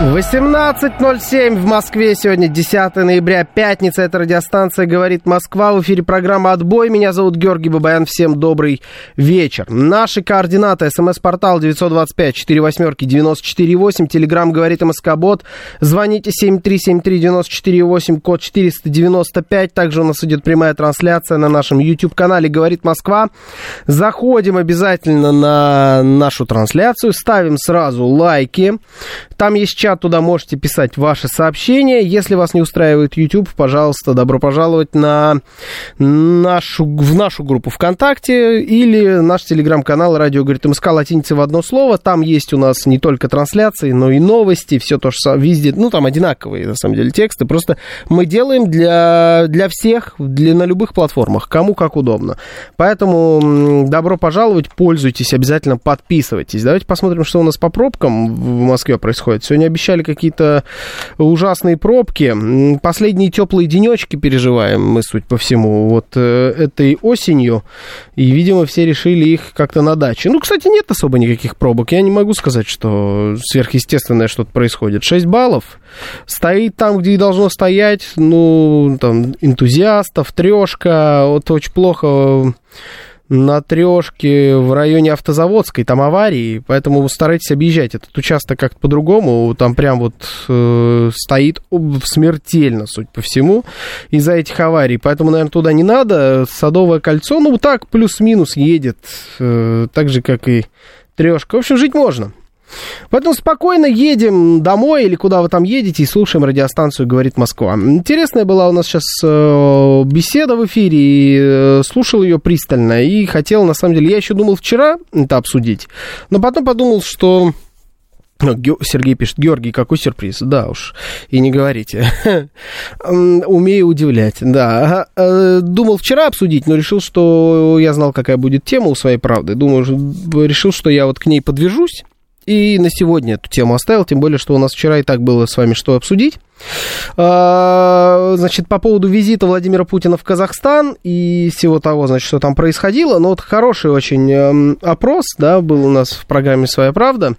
18.07 в Москве. Сегодня 10 ноября, пятница. Это радиостанция «Говорит Москва». В эфире программа «Отбой». Меня зовут Георгий Бабаян. Всем добрый вечер. Наши координаты. СМС-портал 925-48-94-8. Телеграмм «Говорит МСК-бот». Звоните 7373-94-8, код 495. Также у нас идет прямая трансляция на нашем YouTube-канале «Говорит Москва». Заходим обязательно на нашу трансляцию. Ставим сразу лайки. Там есть чат туда можете писать ваши сообщения. Если вас не устраивает YouTube, пожалуйста, добро пожаловать на нашу, в нашу группу ВКонтакте или наш телеграм-канал «Радио говорит МСК» латиница в одно слово. Там есть у нас не только трансляции, но и новости, все то самое, везде, ну, там одинаковые, на самом деле, тексты. Просто мы делаем для, для всех, для, на любых платформах, кому как удобно. Поэтому добро пожаловать, пользуйтесь, обязательно подписывайтесь. Давайте посмотрим, что у нас по пробкам в Москве происходит. Сегодня обещали какие-то ужасные пробки. Последние теплые денечки переживаем мы, суть по всему, вот э, этой осенью. И, видимо, все решили их как-то на даче. Ну, кстати, нет особо никаких пробок. Я не могу сказать, что сверхъестественное что-то происходит. 6 баллов. Стоит там, где и должно стоять. Ну, там, энтузиастов, трешка. Вот очень плохо на трешке в районе Автозаводской, там аварии, поэтому старайтесь объезжать этот участок как-то по-другому, там прям вот э, стоит смертельно, суть по всему, из-за этих аварий, поэтому, наверное, туда не надо, Садовое кольцо, ну, так плюс-минус едет, э, так же, как и трешка, в общем, жить можно. Поэтому спокойно едем домой или куда вы там едете и слушаем радиостанцию «Говорит Москва». Интересная была у нас сейчас э, беседа в эфире, и э, слушал ее пристально, и хотел, на самом деле, я еще думал вчера это обсудить, но потом подумал, что Сергей пишет, Георгий, какой сюрприз. Да уж, и не говорите. Умею удивлять, да. Э, думал вчера обсудить, но решил, что я знал, какая будет тема у своей правды. Думаю, решил, что я вот к ней подвяжусь и на сегодня эту тему оставил, тем более, что у нас вчера и так было с вами что обсудить. А, значит, по поводу визита Владимира Путина в Казахстан и всего того, значит, что там происходило. Ну, вот хороший очень эм, опрос, да, был у нас в программе «Своя правда»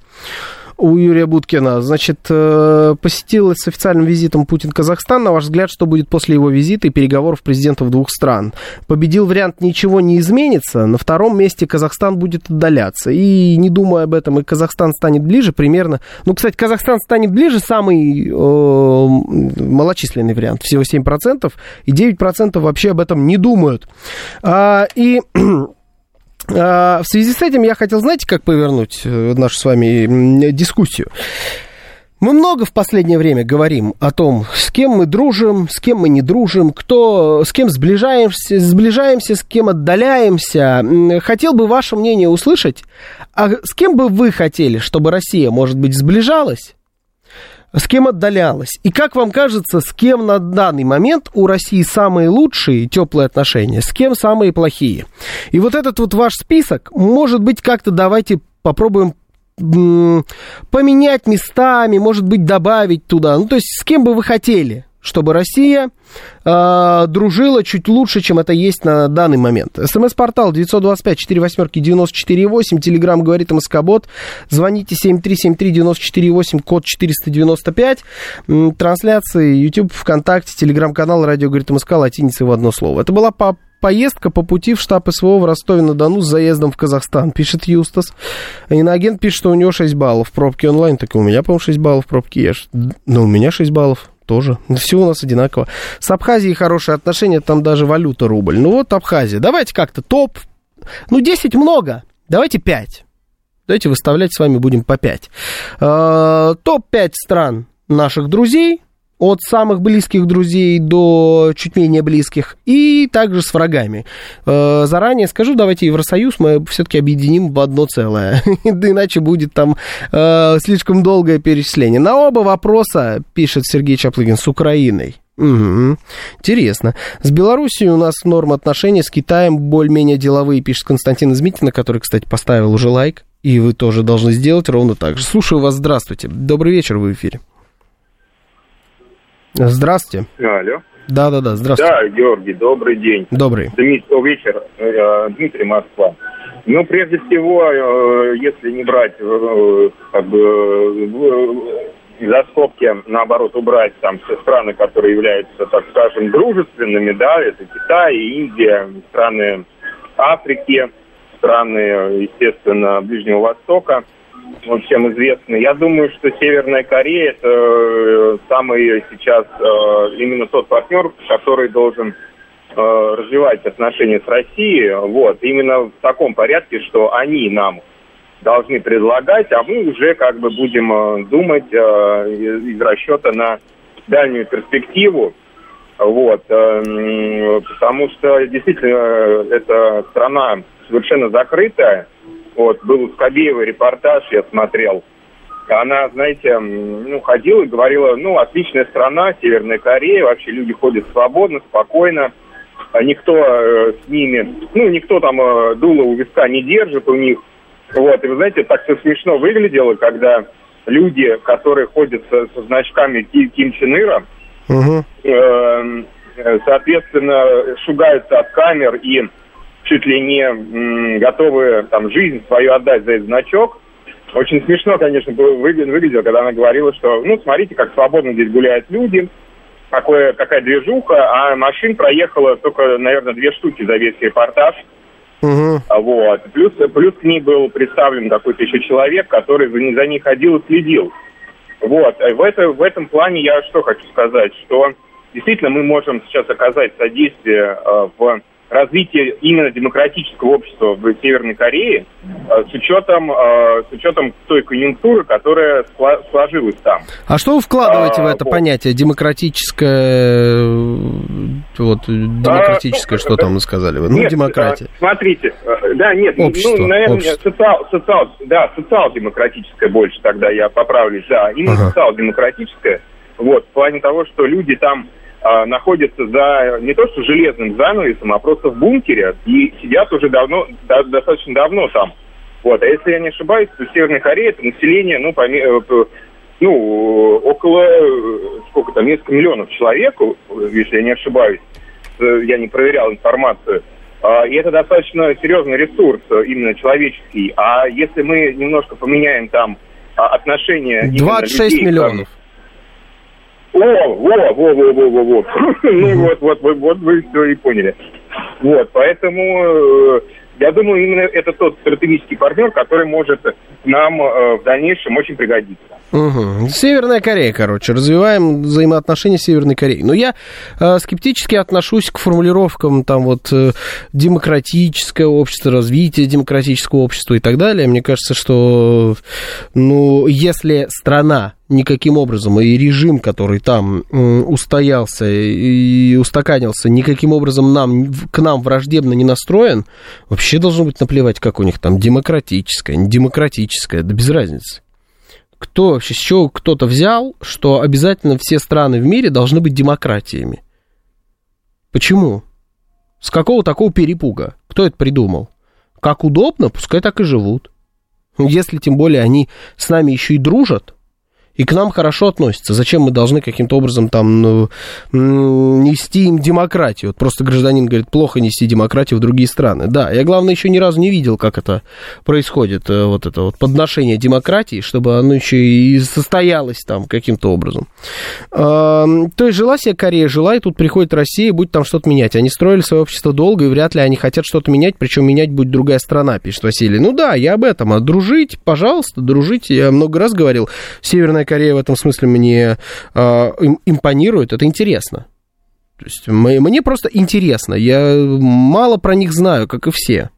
у Юрия Буткина. Значит, э, посетил с официальным визитом Путин Казахстан. На ваш взгляд, что будет после его визита и переговоров президентов двух стран? Победил вариант «ничего не изменится». На втором месте Казахстан будет отдаляться. И не думая об этом, и Казахстан станет ближе примерно. Ну, кстати, Казахстан станет ближе, самый э, малочисленный вариант. Всего 7%. И 9% вообще об этом не думают. А, и в связи с этим я хотел, знаете, как повернуть э, нашу с вами дискуссию? Мы много в последнее время говорим о том, с кем мы дружим, с кем мы не дружим, кто, с кем сближаемся, сближаемся, с кем отдаляемся. Хотел бы ваше мнение услышать. А с кем бы вы хотели, чтобы Россия, может быть, сближалась? С кем отдалялась. И как вам кажется, с кем на данный момент у России самые лучшие теплые отношения, с кем самые плохие? И вот этот вот ваш список, может быть, как-то давайте попробуем поменять местами, может быть, добавить туда. Ну, то есть, с кем бы вы хотели? Чтобы Россия э, дружила чуть лучше, чем это есть на данный момент. СМС-портал 925-48-94-8, Телеграмм говорит МСК-бот, звоните 7373-94-8, код 495, трансляции YouTube, ВКонтакте, Телеграм-канал, радио говорит МСК, латиницей в одно слово. Это была по поездка по пути в штаб СВО в Ростове-на-Дону с заездом в Казахстан, пишет Юстас. Иноагент пишет, что у него 6 баллов в пробке онлайн, так и у меня, по-моему, 6 баллов в пробке. Я ж... Ну, у меня 6 баллов тоже. Все у нас одинаково. С Абхазией хорошие отношения, там даже валюта рубль. Ну вот Абхазия. Давайте как-то топ. Ну, 10 много. Давайте 5. Давайте выставлять с вами будем по 5. Э, топ-5 стран наших друзей. От самых близких друзей до чуть менее близких, и также с врагами. Э, заранее скажу, давайте Евросоюз мы все-таки объединим в одно целое, иначе будет там э, слишком долгое перечисление. На оба вопроса, пишет Сергей Чаплыгин, с Украиной. Угу. Интересно. С Белоруссией у нас норм отношений, с Китаем более-менее деловые, пишет Константин Измитина, который, кстати, поставил уже лайк. И вы тоже должны сделать ровно так же. Слушаю вас, здравствуйте. Добрый вечер, вы в эфире. Здравствуйте. Алло. Да-да-да, здравствуйте. Да, Георгий, добрый день. Добрый. Дмитрий, вечер, э, Дмитрий Москва. Ну, прежде всего, э, если не брать э, как бы за скобки, наоборот, убрать там все страны, которые являются, так скажем, дружественными, да, это Китай, Индия, страны Африки, страны, естественно, Ближнего Востока, всем известны. Я думаю, что Северная Корея это э, самый сейчас э, именно тот партнер, который должен э, развивать отношения с Россией. Вот, именно в таком порядке, что они нам должны предлагать, а мы уже как бы будем думать из расчета на дальнюю перспективу. Вот, потому что действительно эта страна совершенно закрытая. Вот, был у репортаж, я смотрел. Она, знаете, ну, ходила и говорила, ну, отличная страна, Северная Корея, вообще люди ходят свободно, спокойно. А никто э, с ними, ну, никто там э, дуло у виска не держит у них. Вот, и вы знаете, так все смешно выглядело, когда люди, которые ходят со, со значками Ким Чен Ира, угу. э, соответственно, шугаются от камер и чуть ли не готовы там жизнь свою отдать за этот значок. Очень смешно, конечно, выглядело, когда она говорила, что, ну, смотрите, как свободно здесь гуляют люди, какое, какая движуха, а машин проехало только, наверное, две штуки за весь репортаж. Угу. Вот. Плюс, плюс к ней был представлен какой-то еще человек, который за, за ней ходил и следил. Вот. В, это, в этом плане я что хочу сказать, что действительно мы можем сейчас оказать содействие э, в развитие именно демократического общества в Северной Корее э, с учетом, э, с учетом той конъюнктуры, которая сложилась там. А что вы вкладываете а, в это вот. понятие демократическое, вот, демократическое, а, что там вы сказали? Вы? Ну, нет, демократия. Смотрите, да, нет, ну, общество, ну, наверное, общество. социал, социал, да, социал-демократическое больше тогда я поправлюсь, да, именно ага. социал-демократическое, вот, в плане того, что люди там а, находятся за не то что железным занавесом, а просто в бункере и сидят уже давно, да, достаточно давно там. Вот. А если я не ошибаюсь, то Северная Корея это население, ну, поме... Э, ну, около, сколько там, несколько миллионов человек, если я не ошибаюсь, э, я не проверял информацию. А, и это достаточно серьезный ресурс, э, именно человеческий. А если мы немножко поменяем там а, отношения... 26 людей, миллионов. О, во, во, во, во, во, во. Ну вот, вот, вот, вот вы все и поняли. Вот, поэтому э, я думаю, именно это тот стратегический партнер, который может нам э, в дальнейшем очень пригодиться. Угу. Северная Корея, короче, развиваем взаимоотношения с Северной Кореей. Но я э, скептически отношусь к формулировкам там вот э, демократическое общество, развитие демократического общества и так далее. Мне кажется, что ну если страна никаким образом, и режим, который там устоялся и устаканился, никаким образом нам, к нам враждебно не настроен, вообще должно быть наплевать, как у них там демократическое, не демократическое, да без разницы. Кто вообще, с чего кто-то взял, что обязательно все страны в мире должны быть демократиями? Почему? С какого такого перепуга? Кто это придумал? Как удобно, пускай так и живут. Если тем более они с нами еще и дружат, и к нам хорошо относятся. Зачем мы должны каким-то образом там ну, нести им демократию? Вот просто гражданин говорит, плохо нести демократию в другие страны. Да, я, главное, еще ни разу не видел, как это происходит, э, вот это вот подношение демократии, чтобы оно еще и состоялось там каким-то образом. То есть жила себе Корея, жила, и тут приходит Россия, будет там что-то менять. Они строили свое общество долго, и вряд ли они хотят что-то менять, причем менять будет другая страна, пишет Василий. Ну да, я об этом. А дружить, пожалуйста, дружите. Я много раз говорил, Северная Корея в этом смысле мне э, импонирует, это интересно. То есть мне просто интересно. Я мало про них знаю, как и все.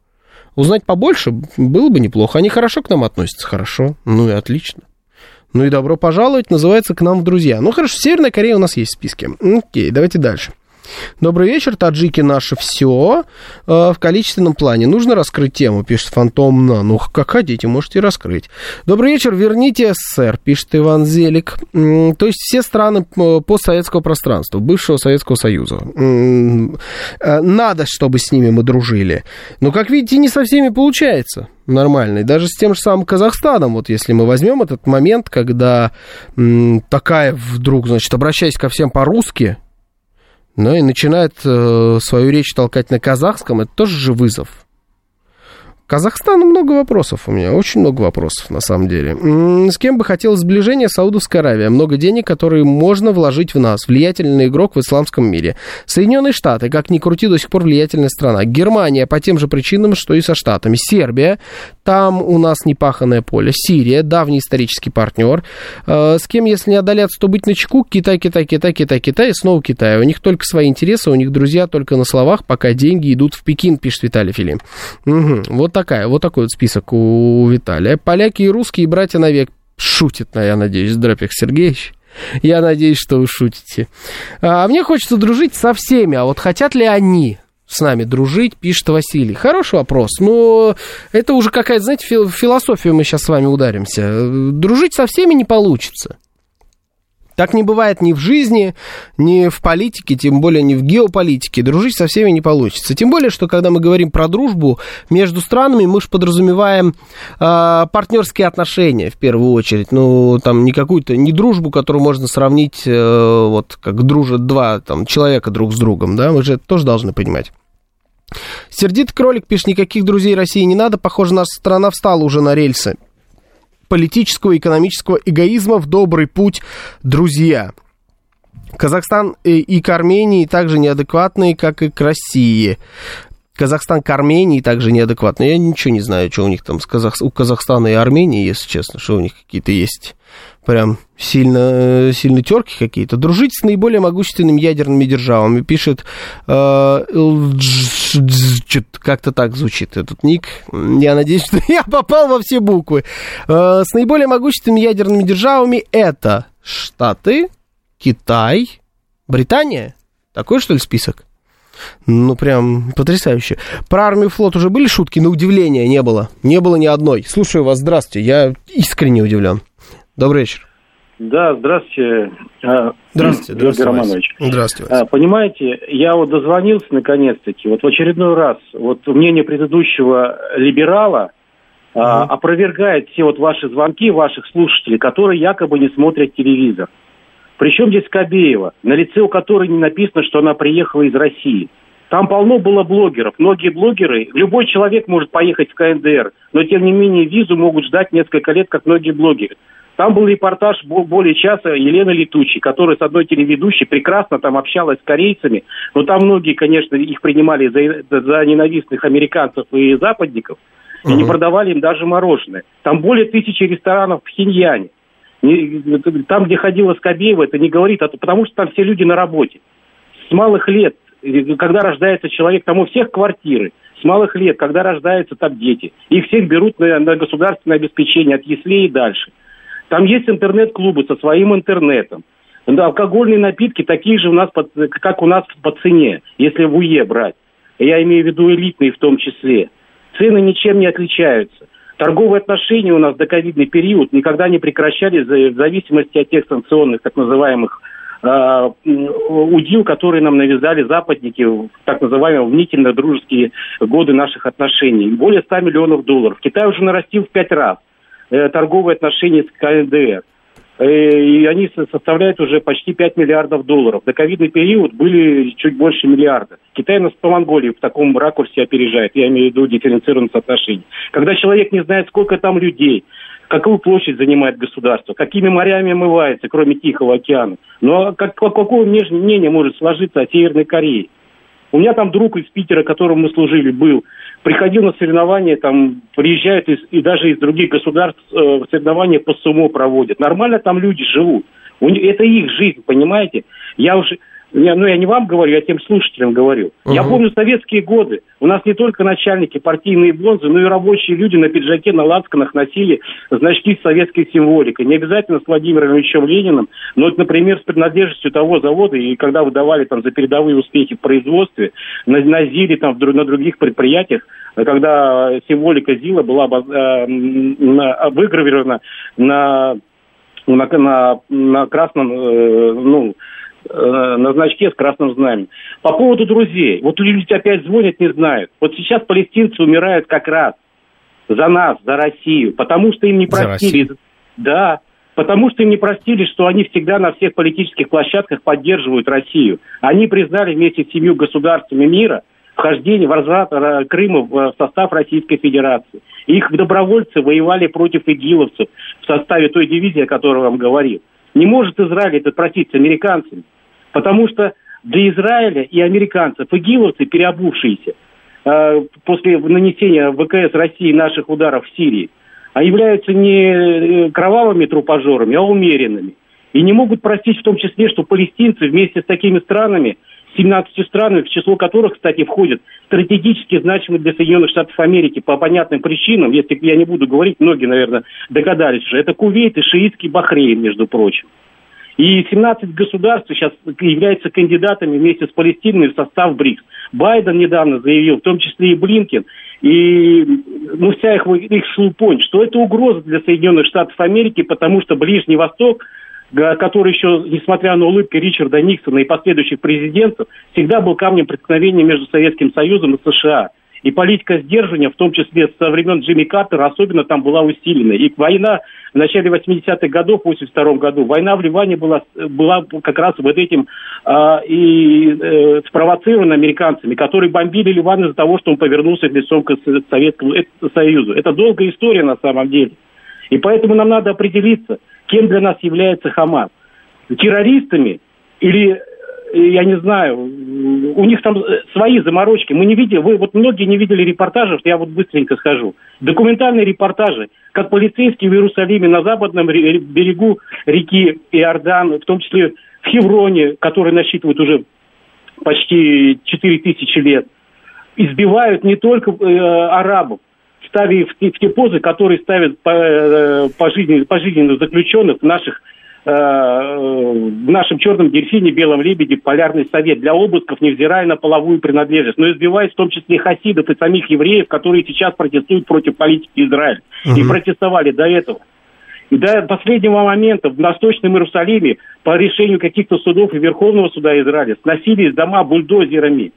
Узнать побольше было бы неплохо. Они хорошо к нам относятся, хорошо. Ну и отлично. Ну и добро пожаловать, называется «К нам в друзья». Ну хорошо, Северная Корея у нас есть в списке. Окей, давайте дальше. Добрый вечер, таджики наше все э, в количественном плане. Нужно раскрыть тему, пишет Фантомна. Ну, как хотите, можете раскрыть. Добрый вечер, верните СССР, пишет Иван Зелик. То есть все страны э, постсоветского пространства, бывшего Советского Союза. Э, надо, чтобы с ними мы дружили. Но, как видите, не со всеми получается нормально. И даже с тем же самым Казахстаном, вот если мы возьмем этот момент, когда такая вдруг, значит, обращаясь ко всем по-русски, ну и начинает э, свою речь толкать на казахском, это тоже же вызов. Казахстану много вопросов у меня, очень много вопросов на самом деле. С кем бы хотелось сближения Саудовская Аравия? Много денег, которые можно вложить в нас. Влиятельный игрок в исламском мире. Соединенные Штаты, как ни крути, до сих пор влиятельная страна. Германия по тем же причинам, что и со Штатами. Сербия, там у нас непаханное поле. Сирия, давний исторический партнер. Э, с кем, если не отдаляться, то быть на чеку? Китай, Китай, Китай, Китай, Китай и снова Китай. У них только свои интересы, у них друзья только на словах, пока деньги идут в Пекин, пишет Виталий Филим. Угу, вот такая, вот такой вот список у Виталия. Поляки и русские братья навек. Шутит, я надеюсь, Дропик Сергеевич. Я надеюсь, что вы шутите. А мне хочется дружить со всеми, а вот хотят ли они с нами дружить, пишет Василий. Хороший вопрос, но это уже какая-то, знаете, фил- философию мы сейчас с вами ударимся. Дружить со всеми не получится. Так не бывает ни в жизни, ни в политике, тем более не в геополитике. Дружить со всеми не получится. Тем более, что когда мы говорим про дружбу между странами, мы же подразумеваем э, партнерские отношения в первую очередь. Ну, там не какую-то, не дружбу, которую можно сравнить, э, вот как дружат два там, человека друг с другом, да, мы же это тоже должны понимать. Сердитый кролик пишет, никаких друзей России не надо, похоже, наша страна встала уже на рельсы политического и экономического эгоизма в добрый путь, друзья. Казахстан и к Армении также неадекватные, как и к России. Казахстан к Армении также неадекватный. Я ничего не знаю, что у них там с Казах... у Казахстана и Армении, если честно, что у них какие-то есть прям сильно, сильно терки какие-то. Дружить с наиболее могущественными ядерными державами, пишет э, как-то так звучит этот ник. Я надеюсь, что я попал во все буквы. Э, с наиболее могущественными ядерными державами это Штаты, Китай, Британия. Такой, что ли, список? Ну, прям потрясающе. Про армию и флот уже были шутки, на удивление не было. Не было ни одной. Слушаю вас, здравствуйте. Я искренне удивлен. Добрый вечер. Да, здравствуйте. А, Здравствуйте, Георгий здравствуйте, Романович. Здравствуйте. А, Понимаете, я вот дозвонился наконец-таки, вот в очередной раз, вот мнение предыдущего либерала а, опровергает все вот ваши звонки, ваших слушателей, которые якобы не смотрят телевизор. Причем здесь Кобеева, на лице у которой не написано, что она приехала из России. Там полно было блогеров. Многие блогеры, любой человек может поехать в КНДР, но тем не менее визу могут ждать несколько лет, как многие блогеры. Там был репортаж бо- более часа Елены Летучей, которая с одной телеведущей прекрасно там общалась с корейцами, но там многие, конечно, их принимали за, за ненавистных американцев и западников, и не продавали им даже мороженое. Там более тысячи ресторанов в Хиньяне. Не- Там, где ходила Скобеева, это не говорит, а то- потому что там все люди на работе. С малых лет, когда рождается человек, там у всех квартиры. С малых лет, когда рождаются там дети. Их всех берут на, на государственное обеспечение от яслей и дальше. Там есть интернет-клубы со своим интернетом. Алкогольные напитки такие же у нас, как у нас по цене, если в УЕ брать. Я имею в виду элитные в том числе. Цены ничем не отличаются. Торговые отношения у нас до ковидный период никогда не прекращались в зависимости от тех санкционных, так называемых, м, удил, которые нам навязали западники в так называемые внительно дружеские годы наших отношений. Более 100 миллионов долларов. Китай уже нарастил в пять раз торговые отношения с КНДР. Э, И они со- составляют уже почти 5 миллиардов долларов. До ковидный период были чуть больше миллиарда. Китай нас по Монголии в таком ракурсе опережает. Я имею в виду дифференцированность отношений. Когда человек не знает, сколько там людей, какую площадь занимает государство, какими морями омывается, кроме Тихого океана. Ну, а как, какое мнение может сложиться о Северной Корее? У меня там друг из Питера, которому мы служили, был. Приходил на соревнования, там приезжают из, и даже из других государств э, соревнования по сумо проводят. Нормально там люди живут. У это их жизнь, понимаете? Я уже я, ну, я не вам говорю, я тем слушателям говорю. Угу. Я помню советские годы. У нас не только начальники, партийные бонзы, но и рабочие люди на пиджаке, на лацканах носили значки с советской символикой. Не обязательно с Владимиром Ильичем Лениным, но, например, с принадлежностью того завода, и когда выдавали там за передовые успехи в производстве, на, на ЗИЛе, там, на других предприятиях, когда символика ЗИЛа была э, на, выгравирована на, на, на, на красном, э, ну, на значке с красным знаменем. По поводу друзей. Вот люди опять звонят, не знают. Вот сейчас палестинцы умирают как раз за нас, за Россию, потому что им не простили. Да, потому что им не простили, что они всегда на всех политических площадках поддерживают Россию. Они признали вместе с семью государствами мира вхождение возврат э, Крыма в состав Российской Федерации. Их добровольцы воевали против игиловцев в составе той дивизии, о которой я вам говорил. Не может Израиль это простить с американцами. Потому что для Израиля и американцев игиловцы, переобувшиеся э, после нанесения ВКС России наших ударов в Сирии, а являются не э, кровавыми трупожорами, а умеренными. И не могут простить в том числе, что палестинцы вместе с такими странами, 17 странами, в число которых, кстати, входят стратегически значимые для Соединенных Штатов Америки по понятным причинам, если я не буду говорить, многие, наверное, догадались уже, это Кувейт и шиитский Бахрейн, между прочим. И 17 государств сейчас являются кандидатами вместе с Палестиной в состав БРИКС. Байден недавно заявил, в том числе и Блинкин, и ну, вся их, их шелупонь, что это угроза для Соединенных Штатов Америки, потому что Ближний Восток, который еще, несмотря на улыбки Ричарда Никсона и последующих президентов, всегда был камнем преткновения между Советским Союзом и США – и политика сдерживания, в том числе со времен Джимми Картера, особенно там была усилена. И война в начале 80-х годов, в 82 году, война в Ливане была, была как раз вот этим э, и э, спровоцирована американцами, которые бомбили Ливан из-за того, что он повернулся лицом к Советскому Союзу. Это долгая история на самом деле. И поэтому нам надо определиться, кем для нас является Хамас. Террористами или я не знаю, у них там э, свои заморочки. Мы не видели, вы вот многие не видели репортажев, я вот быстренько скажу. Документальные репортажи, как полицейские в Иерусалиме на западном берегу реки Иордан, в том числе в Хевроне, который насчитывает уже почти 4 тысячи лет, избивают не только э, арабов, ставя в те, в те позы, которые ставят э, пожизненно, пожизненно заключенных наших в нашем черном дельфине, белом лебеде, полярный совет для обысков, невзирая на половую принадлежность, но избивает в том числе хасидов и самих евреев, которые сейчас протестуют против политики Израиля. Угу. И протестовали до этого. И до последнего момента в Восточном Иерусалиме по решению каких-то судов и Верховного суда Израиля сносились дома бульдозерами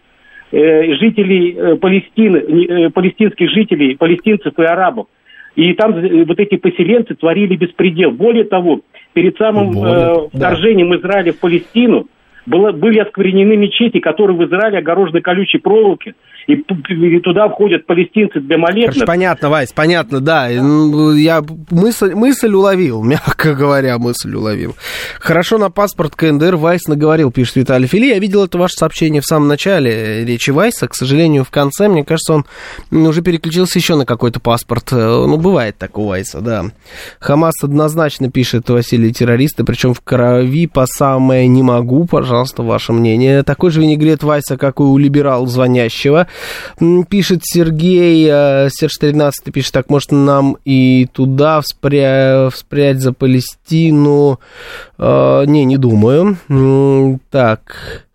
э, жителей э, Палестины, э, палестинских жителей, палестинцев и арабов. И там э, вот эти поселенцы творили беспредел. Более того, перед самым э, вторжением да. Израиля в Палестину было, были осквернены мечети, которые в Израиле огорожены колючей проволокой и, и туда входят палестинцы для молебнов. Понятно, Вась, понятно, да. Я мысль, мысль уловил, мягко говоря, мысль уловил. Хорошо на паспорт КНДР Вайс наговорил, пишет Виталий Фили. Я видел это ваше сообщение в самом начале речи Вайса. К сожалению, в конце, мне кажется, он уже переключился еще на какой-то паспорт. Ну, бывает так у Вайса, да. Хамас однозначно пишет Василий террористы, причем в крови по самое не могу. Пожалуйста, ваше мнение. Такой же винегрет Вайса, как и у либерал звонящего. Пишет Сергей, э, Серж 13 пишет, так, может, нам и туда вспря... вспрять за Палестину? Э, не, не думаю. Так,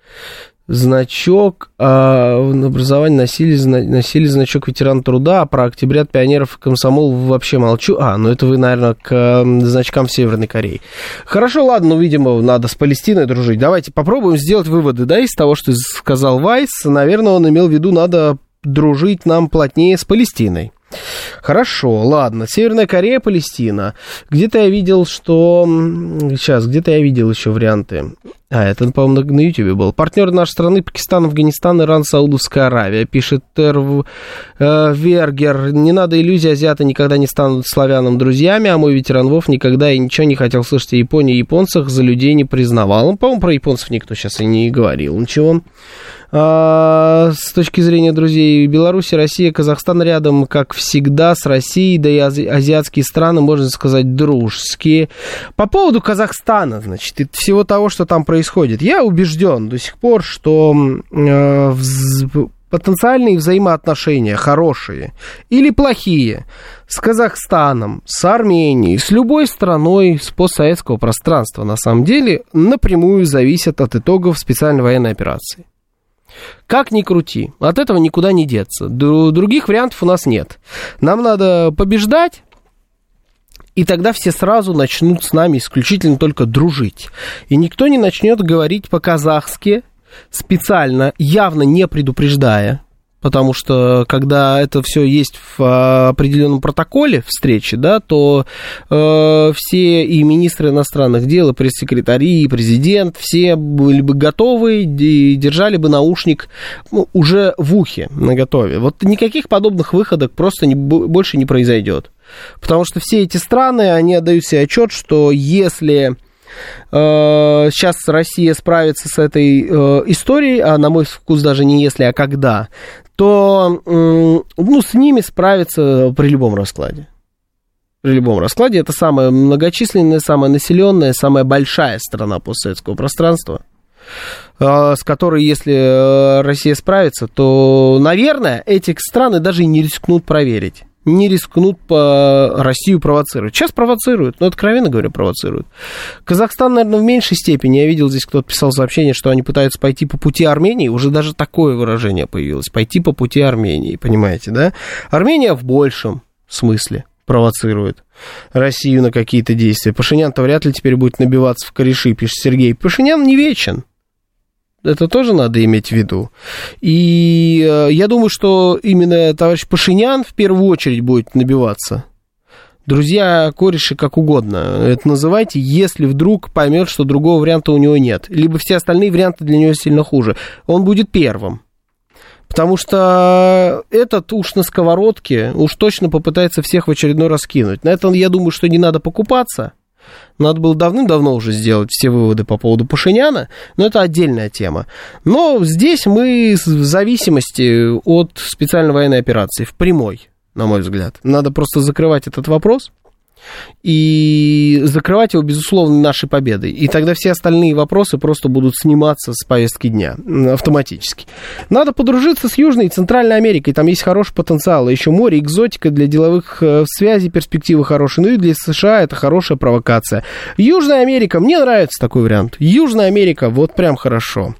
значок а, образование носили, носили значок ветеран труда, а про октябрят пионеров и комсомол вообще молчу. А, ну это вы, наверное, к значкам Северной Кореи. Хорошо, ладно, ну, видимо, надо с Палестиной дружить. Давайте попробуем сделать выводы, да, из того, что сказал Вайс. Наверное, он имел в виду, надо дружить нам плотнее с Палестиной. Хорошо, ладно. Северная Корея, Палестина. Где-то я видел, что... Сейчас, где-то я видел еще варианты. А, это, по-моему, на YouTube был. Партнеры нашей страны Пакистан, Афганистан, Иран, Саудовская Аравия. Пишет Терв э, Вергер. Не надо иллюзий, азиаты никогда не станут славянам друзьями, а мой ветеран Вов никогда и ничего не хотел слышать о Японии и японцах, за людей не признавал. Он, по-моему, про японцев никто сейчас и не говорил ничего. А, с точки зрения друзей Беларуси, Россия, Казахстан рядом, как всегда, с Россией, да и ази- азиатские страны, можно сказать, дружеские. По поводу Казахстана, значит, и всего того, что там происходит, я убежден до сих пор, что э, потенциальные взаимоотношения хорошие или плохие с Казахстаном, с Арменией, с любой страной с постсоветского пространства, на самом деле, напрямую зависят от итогов специальной военной операции. Как ни крути, от этого никуда не деться. Дру- Других вариантов у нас нет. Нам надо побеждать, и тогда все сразу начнут с нами исключительно только дружить. И никто не начнет говорить по-казахски, специально, явно не предупреждая, потому что когда это все есть в а, определенном протоколе встречи, да, то э, все и министры иностранных дел, и пресс-секретари, и президент, все были бы готовы и держали бы наушник ну, уже в ухе на готове. Вот никаких подобных выходок просто не, бо- больше не произойдет. Потому что все эти страны, они отдают себе отчет, что если э, сейчас Россия справится с этой э, историей, а на мой вкус даже не если, а когда, то ну, с ними справиться при любом раскладе. При любом раскладе это самая многочисленная, самая населенная, самая большая страна постсоветского пространства э, с которой, если э, Россия справится, то, наверное, эти страны даже не рискнут проверить. Не рискнут по Россию провоцировать. Сейчас провоцируют, но откровенно говоря, провоцируют. Казахстан, наверное, в меньшей степени. Я видел здесь, кто-то писал сообщение, что они пытаются пойти по пути Армении. Уже даже такое выражение появилось. Пойти по пути Армении, понимаете, да? Армения в большем смысле провоцирует Россию на какие-то действия. Пашинян-то вряд ли теперь будет набиваться в кореши, пишет Сергей. Пашинян не вечен. Это тоже надо иметь в виду. И э, я думаю, что именно товарищ Пашинян в первую очередь будет набиваться. Друзья, кореши, как угодно. Это называйте, если вдруг поймет, что другого варианта у него нет. Либо все остальные варианты для него сильно хуже. Он будет первым. Потому что этот уж на сковородке уж точно попытается всех в очередной раз кинуть. На этом, я думаю, что не надо покупаться. Надо было давным-давно уже сделать все выводы по поводу Пашиняна, но это отдельная тема. Но здесь мы в зависимости от специальной военной операции, в прямой, на мой взгляд. Надо просто закрывать этот вопрос и закрывать его, безусловно, нашей победой. И тогда все остальные вопросы просто будут сниматься с повестки дня автоматически. Надо подружиться с Южной и Центральной Америкой, там есть хороший потенциал. А еще море, экзотика для деловых э, связей, перспективы хорошие. Ну и для США это хорошая провокация. Южная Америка, мне нравится такой вариант. Южная Америка, вот прям хорошо.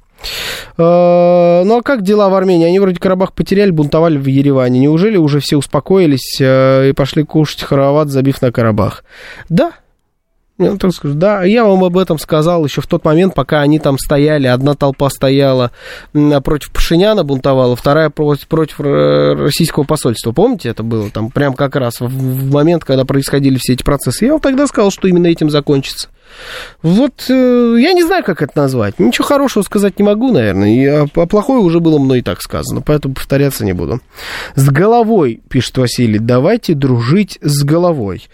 Э, Ну а как дела в Армении? Они вроде Карабах потеряли, бунтовали в Ереване. Неужели уже все успокоились э, и пошли кушать хороват, забив на Карабах? Да, я так скажу, да, я вам об этом сказал еще в тот момент, пока они там стояли. Одна толпа стояла против Пашиняна, бунтовала, вторая против, против э, российского посольства. Помните, это было там прям как раз в, в момент, когда происходили все эти процессы. Я вам тогда сказал, что именно этим закончится. Вот э, я не знаю, как это назвать. Ничего хорошего сказать не могу, наверное. И, а, а плохое уже было мной и так сказано, поэтому повторяться не буду. С головой, пишет Василий, давайте дружить с головой.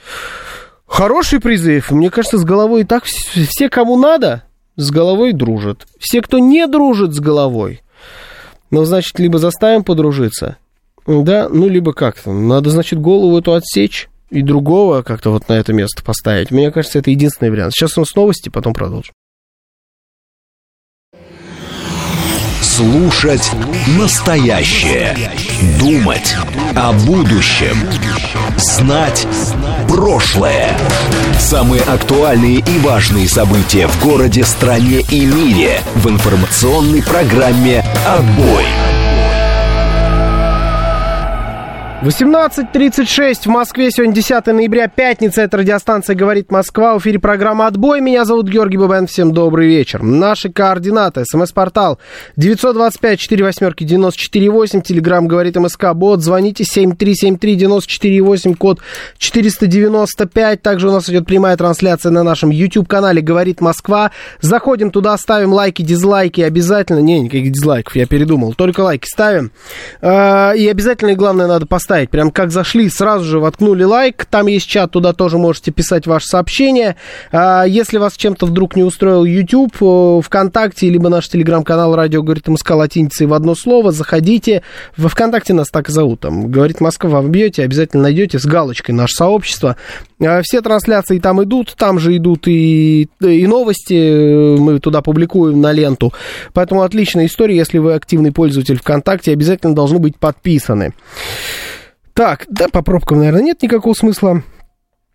Хороший призыв. Мне кажется, с головой так вс- все, кому надо, с головой дружат. Все, кто не дружит с головой, ну, значит, либо заставим подружиться, да, ну, либо как-то. Надо, значит, голову эту отсечь и другого как-то вот на это место поставить. Мне кажется, это единственный вариант. Сейчас у нас новости, потом продолжим. Слушать настоящее. Думать о будущем. Знать прошлое. Самые актуальные и важные события в городе, стране и мире в информационной программе «Отбой». 18.36 в Москве. Сегодня 10 ноября, пятница. Это радиостанция «Говорит Москва». В эфире программа «Отбой». Меня зовут Георгий Бабен. Всем добрый вечер. Наши координаты. СМС-портал 925-48-94-8. Телеграмм «Говорит МСК». Бот. Звоните 7373-94-8. Код 495. Также у нас идет прямая трансляция на нашем YouTube-канале «Говорит Москва». Заходим туда, ставим лайки, дизлайки. Обязательно. Не, никаких дизлайков, я передумал. Только лайки ставим. А, И обязательно, и главное, надо поставить ставить. Прям как зашли, сразу же воткнули лайк. Там есть чат, туда тоже можете писать ваши сообщения. А, если вас чем-то вдруг не устроил YouTube, ВКонтакте, либо наш телеграм-канал «Радио говорит Москва» латиницей в одно слово, заходите. Во ВКонтакте нас так и зовут. Там «Говорит Москва» вбьете, обязательно найдете с галочкой наше сообщество. А, все трансляции там идут, там же идут и, и новости, мы туда публикуем на ленту. Поэтому отличная история, если вы активный пользователь ВКонтакте, обязательно должны быть подписаны. Так, да, по пробкам, наверное, нет никакого смысла.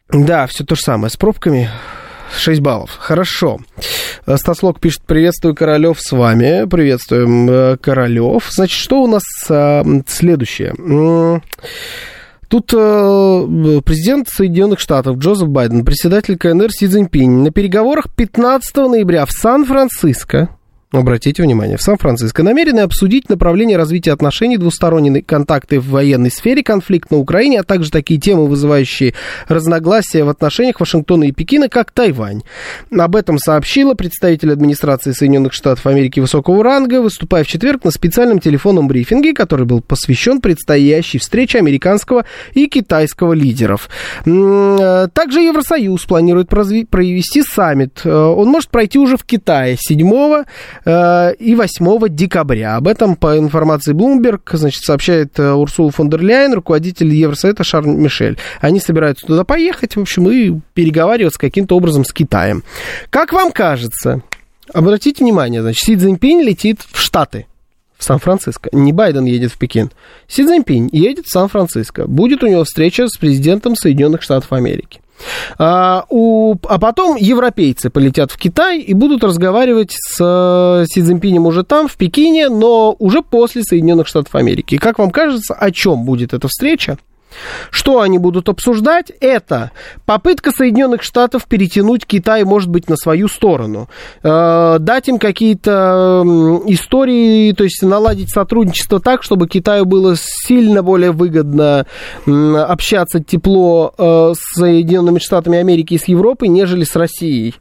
Да, все то же самое с пробками. 6 баллов. Хорошо. Стаслок пишет, приветствую, Королев, с вами. Приветствуем, э, Королев. Значит, что у нас а, следующее? Тут э, президент Соединенных Штатов Джозеф Байден, председатель КНР Си Цзиньпинь на переговорах 15 ноября в Сан-Франциско обратите внимание, в Сан-Франциско намерены обсудить направление развития отношений, двусторонние контакты в военной сфере, конфликт на Украине, а также такие темы, вызывающие разногласия в отношениях Вашингтона и Пекина, как Тайвань. Об этом сообщила представитель администрации Соединенных Штатов Америки высокого ранга, выступая в четверг на специальном телефонном брифинге, который был посвящен предстоящей встрече американского и китайского лидеров. Э, также Евросоюз планирует провести саммит. Э, он может пройти уже в Китае 7 Э, и 8 декабря. Об этом, по информации Bloomberg, значит, сообщает э, Урсула фон дер Ляйен, руководитель Евросовета Шарль Мишель. Они собираются туда поехать, в общем, и переговариваться каким-то образом с Китаем. Как вам кажется, обратите внимание, значит, Си Цзиньпинь летит в Штаты, в Сан-Франциско. Не Байден едет в Пекин. Си Цзиньпинь едет в Сан-Франциско. Будет у него встреча с президентом Соединенных Штатов Америки. А, у, а потом европейцы полетят в Китай и будут разговаривать с э, Си Цзиньпинем уже там, в Пекине, но уже после Соединенных Штатов Америки. Как вам кажется, о чем будет эта встреча? Что они будут обсуждать? Это попытка Соединенных Штатов перетянуть Китай, может быть, на свою сторону. Э, дать им какие-то истории, то есть наладить сотрудничество так, чтобы Китаю было сильно более выгодно общаться тепло э, с Соединенными Штатами Америки и с Европой, нежели с Россией.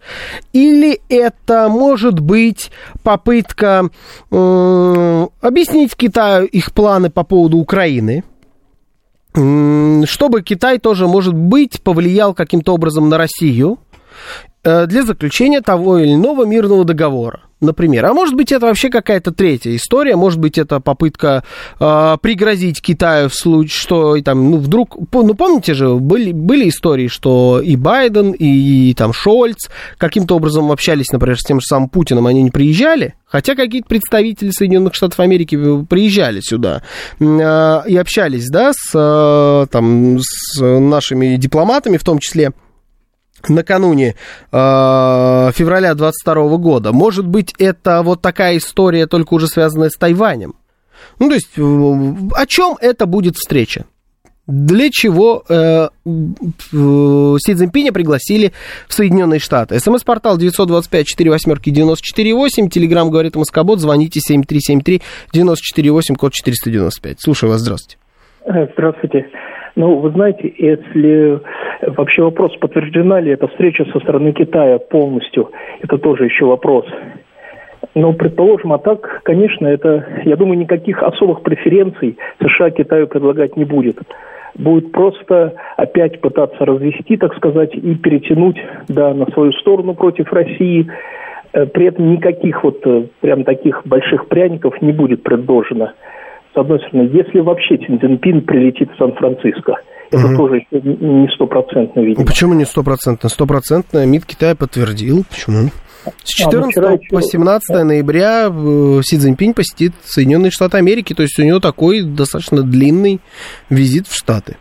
Или это может быть попытка объяснить Китаю их планы по поводу Украины, чтобы Китай тоже, может быть, повлиял каким-то образом на Россию для заключения того или иного мирного договора например. А может быть, это вообще какая-то третья история, может быть, это попытка э, пригрозить Китаю в случае, что там, ну, вдруг, ну, помните же, были, были истории, что и Байден, и, и там Шольц каким-то образом общались, например, с тем же самым Путиным, они не приезжали, Хотя какие-то представители Соединенных Штатов Америки приезжали сюда э, и общались, да, с, э, там, с нашими дипломатами в том числе накануне э, февраля 22 года. Может быть, это вот такая история, только уже связанная с Тайванем. Ну, то есть, э, о чем это будет встреча? Для чего э, э, Си Цзиньпиня пригласили в Соединенные Штаты? СМС-портал 925-48-94-8, Телеграмм говорит Москобот, звоните 7373-94-8, код 495. Слушаю вас, здравствуйте. Э, здравствуйте. Ну, вы знаете, если вообще вопрос, подтверждена ли эта встреча со стороны Китая полностью, это тоже еще вопрос. Но предположим, а так, конечно, это, я думаю, никаких особых преференций США Китаю предлагать не будет. Будет просто опять пытаться развести, так сказать, и перетянуть да, на свою сторону против России. Э, при этом никаких вот э, прям таких больших пряников не будет предложено с одной стороны, если вообще Цзиньпин прилетит в Сан-Франциско, это угу. тоже не стопроцентно, видимо. Ну, почему не стопроцентно? Стопроцентно МИД Китая подтвердил. Почему? С 14 а, по 17 еще... ноября э, Си Цзиньпинь посетит Соединенные Штаты Америки, то есть у него такой достаточно длинный визит в Штаты.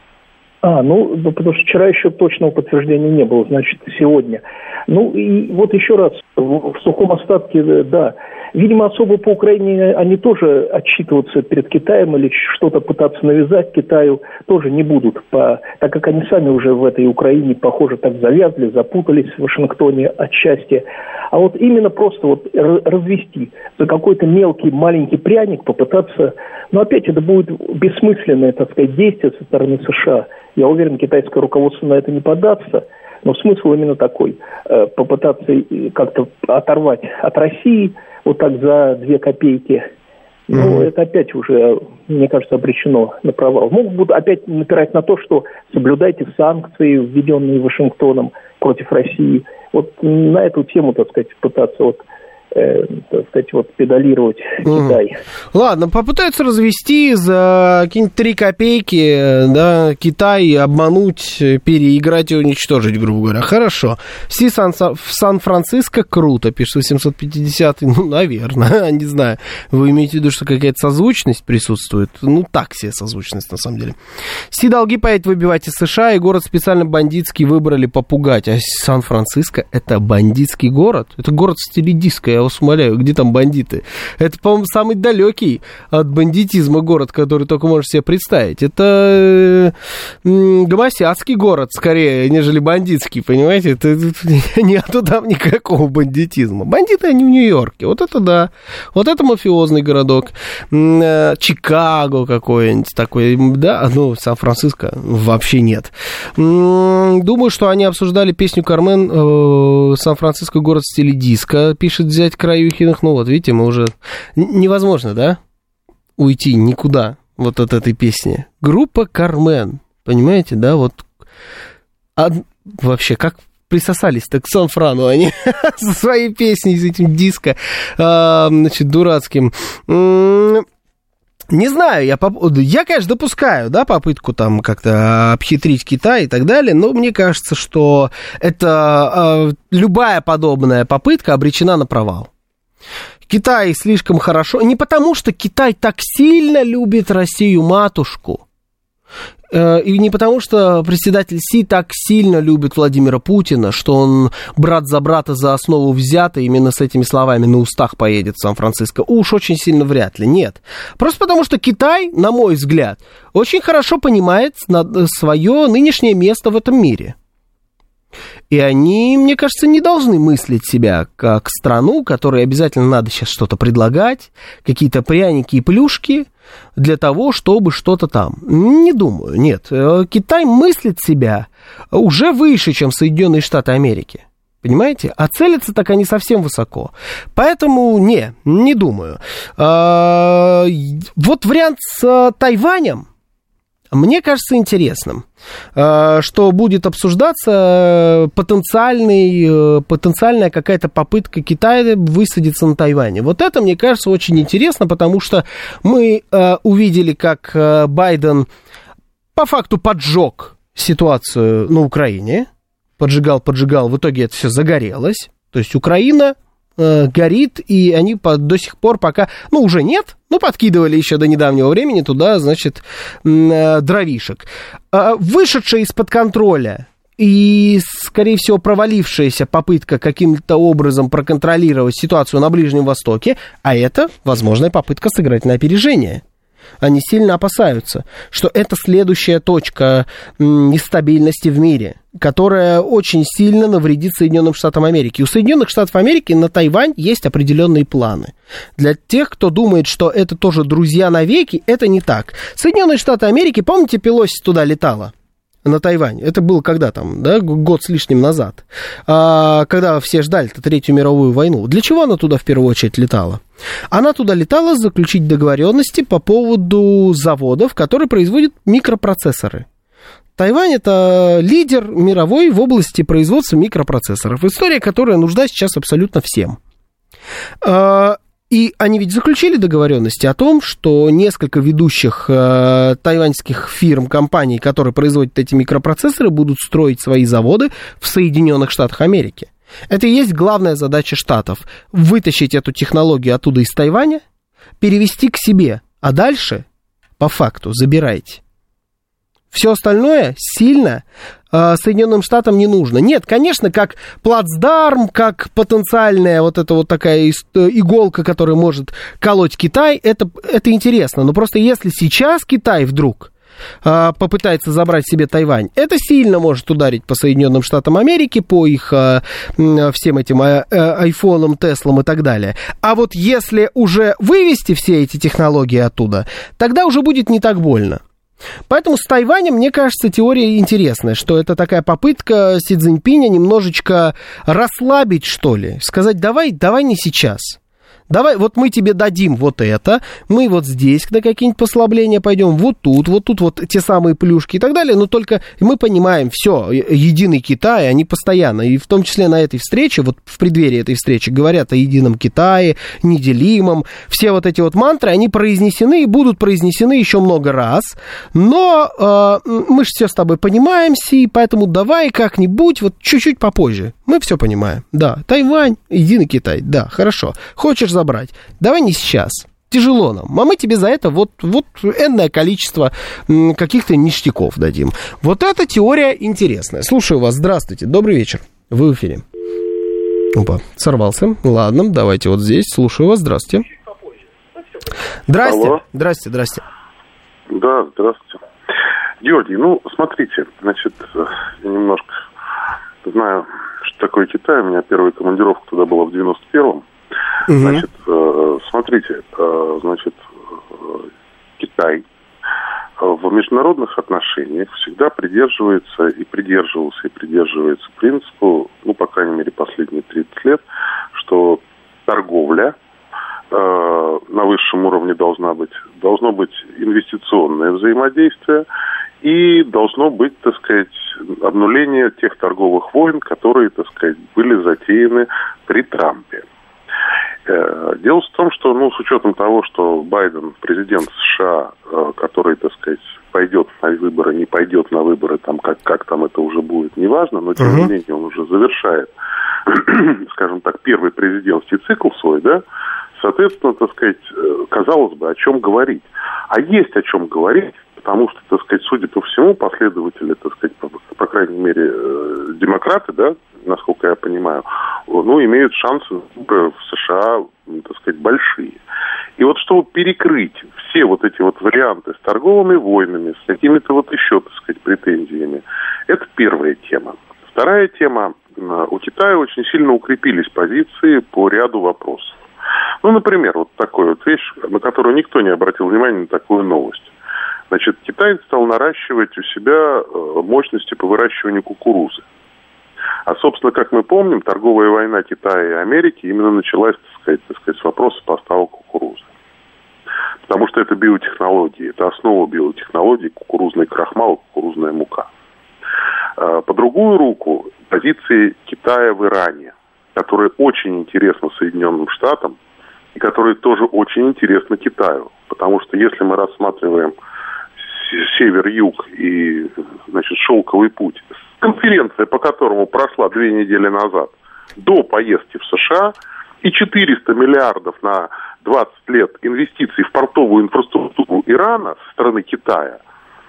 А, ну, потому что вчера еще точного подтверждения не было, значит, сегодня. Ну, и вот еще раз, в, в сухом остатке, да, Видимо, особо по Украине они тоже отчитываться перед Китаем или что-то пытаться навязать Китаю тоже не будут, по, так как они сами уже в этой Украине, похоже, так завязли, запутались в Вашингтоне отчасти. А вот именно просто вот развести за какой-то мелкий, маленький пряник, попытаться, но опять это будет бессмысленное, так сказать, действие со стороны США. Я уверен, китайское руководство на это не поддастся. Но смысл именно такой. Э, попытаться как-то оторвать от России – вот так за две копейки Но это опять уже, мне кажется, обречено на провал. Могут будут опять напирать на то, что соблюдайте санкции, введенные Вашингтоном против России. Вот на эту тему, так сказать, пытаться вот э, так сказать, вот педалировать угу. Китай. Ладно, попытаются развести за какие-нибудь три копейки, да, Китай обмануть, переиграть и уничтожить, грубо говоря. Хорошо. Си Сан, в Сан-Франциско круто, пишет 850 ну, наверное, не знаю. Вы имеете в виду, что какая-то созвучность присутствует? Ну, так себе созвучность, на самом деле. Си долги поедет выбивать из США, и город специально бандитский выбрали попугать. А Сан-Франциско это бандитский город? Это город в стиле диско, я вас умоляю, где там бандиты? Это, по-моему, самый далекий от бандитизма город, который только можешь себе представить. Это э, гомосядский город, скорее, нежели бандитский, понимаете? Это, нету там никакого бандитизма. Бандиты, они в Нью-Йорке. Вот это да. Вот это мафиозный городок. Э, Чикаго какой-нибудь такой. Да, ну, Сан-Франциско вообще нет. Думаю, что они обсуждали песню Кармен э, «Сан-Франциско город в стиле диска», пишет сказать, Краюхиных, ну вот видите, мы уже... Невозможно, да? Уйти никуда вот от этой песни. Группа Кармен, понимаете, да, вот... А вообще, как присосались-то к Сан-Франу они со своей песней, с этим диско, а, значит, дурацким. Не знаю, я, поп... я, конечно, допускаю, да, попытку там как-то обхитрить Китай и так далее, но мне кажется, что это э, любая подобная попытка обречена на провал. Китай слишком хорошо, не потому что Китай так сильно любит Россию матушку, и не потому, что председатель Си так сильно любит Владимира Путина, что он брат за брата за основу взято, именно с этими словами на устах поедет в Сан-Франциско. Уж очень сильно вряд ли, нет. Просто потому, что Китай, на мой взгляд, очень хорошо понимает свое нынешнее место в этом мире. И они, мне кажется, не должны мыслить себя как страну, которой обязательно надо сейчас что-то предлагать, какие-то пряники и плюшки для того, чтобы что-то там. Не думаю, нет. Э, Китай мыслит себя уже выше, чем Соединенные Штаты Америки. Понимаете? А целятся так они совсем высоко. Поэтому не, не думаю. А, вот вариант с э, Тайванем, мне кажется интересным, э, что будет обсуждаться э, потенциальный, э, потенциальная какая-то попытка Китая высадиться на Тайване. Вот это, мне кажется, очень интересно, потому что мы увидели, как Байден по факту поджег ситуацию на Украине, поджигал, поджигал, в итоге это все загорелось. То есть Украина э, горит, и они до сих пор пока, ну, уже нет, ну, подкидывали еще до недавнего времени туда, значит, э, дровишек. Э, вышедшая из-под контроля и, скорее всего, провалившаяся попытка каким-то образом проконтролировать ситуацию на Ближнем Востоке, а это возможная попытка сыграть на опережение. Они сильно опасаются, что это следующая точка нестабильности в мире, которая очень сильно навредит Соединенным Штатам Америки. У Соединенных Штатов Америки на Тайвань есть определенные планы. Для тех, кто думает, что это тоже друзья навеки, это не так. Соединенные Штаты Америки, помните, Пелоси туда летала? На Тайвань. Это было когда там, да, год с лишним назад. А, когда все ждали-то Третью мировую войну. Для чего она туда в первую очередь летала? Она туда летала заключить договоренности по поводу заводов, которые производят микропроцессоры. Тайвань это лидер мировой в области производства микропроцессоров. История, которая нужна сейчас абсолютно всем. И они ведь заключили договоренности о том, что несколько ведущих э, тайваньских фирм, компаний, которые производят эти микропроцессоры, будут строить свои заводы в Соединенных Штатах Америки. Это и есть главная задача Штатов. Вытащить эту технологию оттуда из Тайваня, перевести к себе, а дальше, по факту, забирайте. Все остальное сильно Соединенным Штатам не нужно. Нет, конечно, как плацдарм, как потенциальная вот эта вот такая э, иголка, которая может колоть Китай, это, это интересно. Но просто если сейчас Китай вдруг э, попытается забрать себе Тайвань, это сильно может ударить по Соединенным Штатам Америки, по их э, всем этим э, айфонам, Теслам и так далее. А вот если уже вывести все эти технологии оттуда, тогда уже будет не так больно. Поэтому с Тайванем, мне кажется, теория интересная, что это такая попытка Си Цзиньпиня немножечко расслабить, что ли, сказать, давай, давай не сейчас. Давай, вот мы тебе дадим вот это, мы вот здесь на какие-нибудь послабления пойдем, вот тут, вот тут вот те самые плюшки и так далее, но только мы понимаем, все, единый Китай, они постоянно, и в том числе на этой встрече, вот в преддверии этой встречи говорят о едином Китае, неделимом, все вот эти вот мантры, они произнесены и будут произнесены еще много раз, но э, мы же все с тобой понимаем, Си, поэтому давай как-нибудь вот чуть-чуть попозже, мы все понимаем, да, Тайвань, единый Китай, да, хорошо, хочешь забрать. Давай не сейчас. Тяжело нам. А мы тебе за это вот, вот энное количество каких-то ништяков дадим. Вот эта теория интересная. Слушаю вас. Здравствуйте. Добрый вечер. Вы в эфире. Опа, сорвался. Ладно, давайте вот здесь. Слушаю вас. Здравствуйте. Здрасте. Алло. Здрасте, здрасте. Да, здравствуйте. Георгий, ну, смотрите, значит, я немножко знаю, такое Китай. У меня первая командировка туда была в 91-м. Угу. Значит, э, смотрите, э, значит, э, Китай в международных отношениях всегда придерживается и придерживался, и придерживается принципу, ну, по крайней мере, последние 30 лет, что торговля э, на высшем уровне должна быть, должно быть инвестиционное взаимодействие и должно быть, так сказать, обнуление тех торговых войн, которые, так сказать, были затеяны при Трампе. Э, дело в том, что, ну, с учетом того, что Байден президент США, э, который, так сказать, пойдет на выборы, не пойдет на выборы, там, как, как там это уже будет, неважно, но, тем не менее, он уже завершает, скажем так, первый президентский цикл свой, да, соответственно, так сказать, э, казалось бы, о чем говорить. А есть о чем говорить, потому что, так сказать, судя по всему, последователи, так сказать, по, по крайней мере, демократы, да, насколько я понимаю, ну, имеют шансы в США, так сказать, большие. И вот чтобы перекрыть все вот эти вот варианты с торговыми войнами, с какими-то вот еще, так сказать, претензиями, это первая тема. Вторая тема. У Китая очень сильно укрепились позиции по ряду вопросов. Ну, например, вот такая вот вещь, на которую никто не обратил внимания на такую новость. Значит, Китай стал наращивать у себя э, мощности по выращиванию кукурузы. А, собственно, как мы помним, торговая война Китая и Америки именно началась, так сказать, так сказать с вопроса поставок кукурузы. Потому что это биотехнологии, это основа биотехнологий, кукурузный крахмал, кукурузная мука. А, по другую руку, позиции Китая в Иране, которые очень интересны Соединенным Штатам, и которые тоже очень интересны Китаю. Потому что если мы рассматриваем север-юг и значит, шелковый путь конференция, по которому прошла две недели назад, до поездки в США, и 400 миллиардов на 20 лет инвестиций в портовую инфраструктуру Ирана со стороны Китая,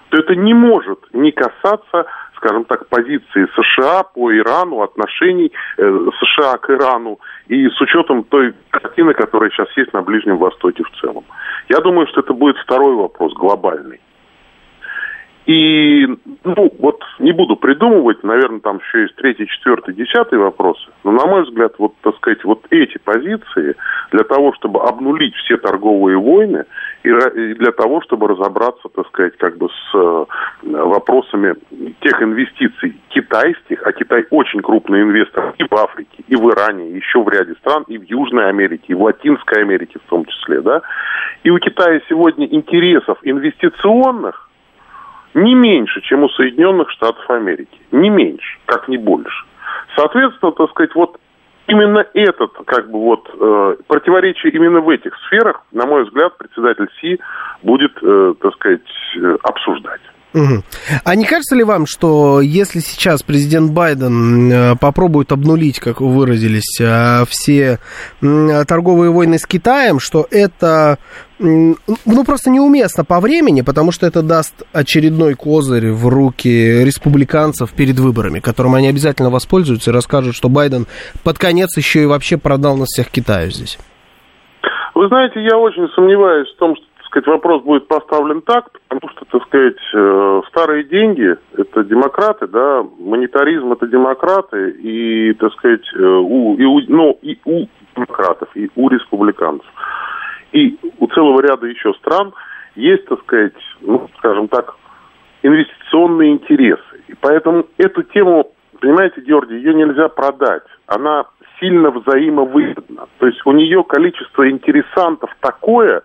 то это не может не касаться, скажем так, позиции США по Ирану, отношений э, США к Ирану и с учетом той картины, которая сейчас есть на Ближнем Востоке в целом. Я думаю, что это будет второй вопрос, глобальный. И, ну, вот не буду придумывать, наверное, там еще есть третий, четвертый, десятый вопросы. Но, на мой взгляд, вот, так сказать, вот эти позиции для того, чтобы обнулить все торговые войны и для того, чтобы разобраться, так сказать, как бы с э, вопросами тех инвестиций китайских, а Китай очень крупный инвестор и в Африке, и в Иране, и еще в ряде стран, и в Южной Америке, и в Латинской Америке в том числе, да. И у Китая сегодня интересов инвестиционных не меньше, чем у Соединенных Штатов Америки. Не меньше, как не больше. Соответственно, так сказать, вот именно этот, как бы вот, э, противоречие именно в этих сферах, на мой взгляд, председатель Си будет, э, так сказать, э, обсуждать. Угу. А не кажется ли вам, что если сейчас президент Байден э, попробует обнулить, как вы выразились, э, все торговые войны с Китаем, что это ну, просто неуместно по времени, потому что это даст очередной козырь в руки республиканцев перед выборами, которым они обязательно воспользуются и расскажут, что Байден под конец еще и вообще продал нас всех Китаю здесь? Вы знаете, я очень сомневаюсь в том, что сказать, вопрос будет поставлен так, потому что, так сказать, э, старые деньги – это демократы, да, монетаризм – это демократы, и, так сказать, э, у, и у, ну, и у демократов, и у республиканцев. И у целого ряда еще стран есть, так сказать, ну, скажем так, инвестиционные интересы. И поэтому эту тему, понимаете, Георгий, ее нельзя продать. Она сильно взаимовыгодна. То есть у нее количество интересантов такое,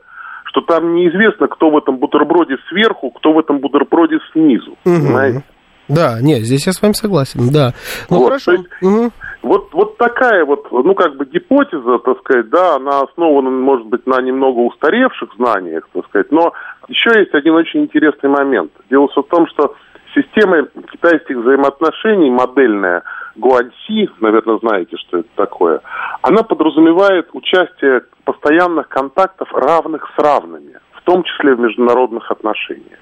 что там неизвестно, кто в этом бутерброде сверху, кто в этом бутерброде снизу. Угу. Понимаете? Да, нет, здесь я с вами согласен, да. Ну, вот, хорошо. Есть, угу. вот, вот такая вот, ну, как бы гипотеза, так сказать, да, она основана, может быть, на немного устаревших знаниях, так сказать, но еще есть один очень интересный момент. Дело в том, что система китайских взаимоотношений, модельная, Гуанси, наверное, знаете, что это такое, она подразумевает участие постоянных контактов равных с равными, в том числе в международных отношениях.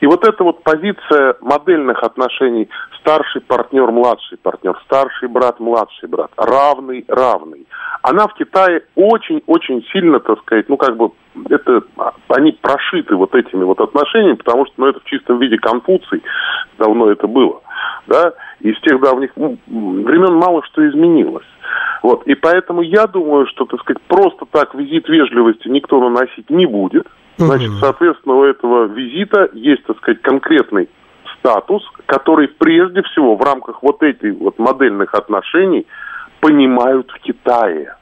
И вот эта вот позиция модельных отношений старший партнер, младший партнер, старший брат, младший брат, равный, равный, она в Китае очень-очень сильно, так сказать, ну как бы это, они прошиты вот этими вот отношениями, потому что, ну это в чистом виде Конфуций, давно это было, да, и с тех давних времен мало что изменилось. Вот, и поэтому я думаю, что, так сказать, просто так визит вежливости никто наносить не будет, Значит, соответственно, у этого визита есть, так сказать, конкретный статус, который прежде всего в рамках вот этих вот модельных отношений понимают в Китае.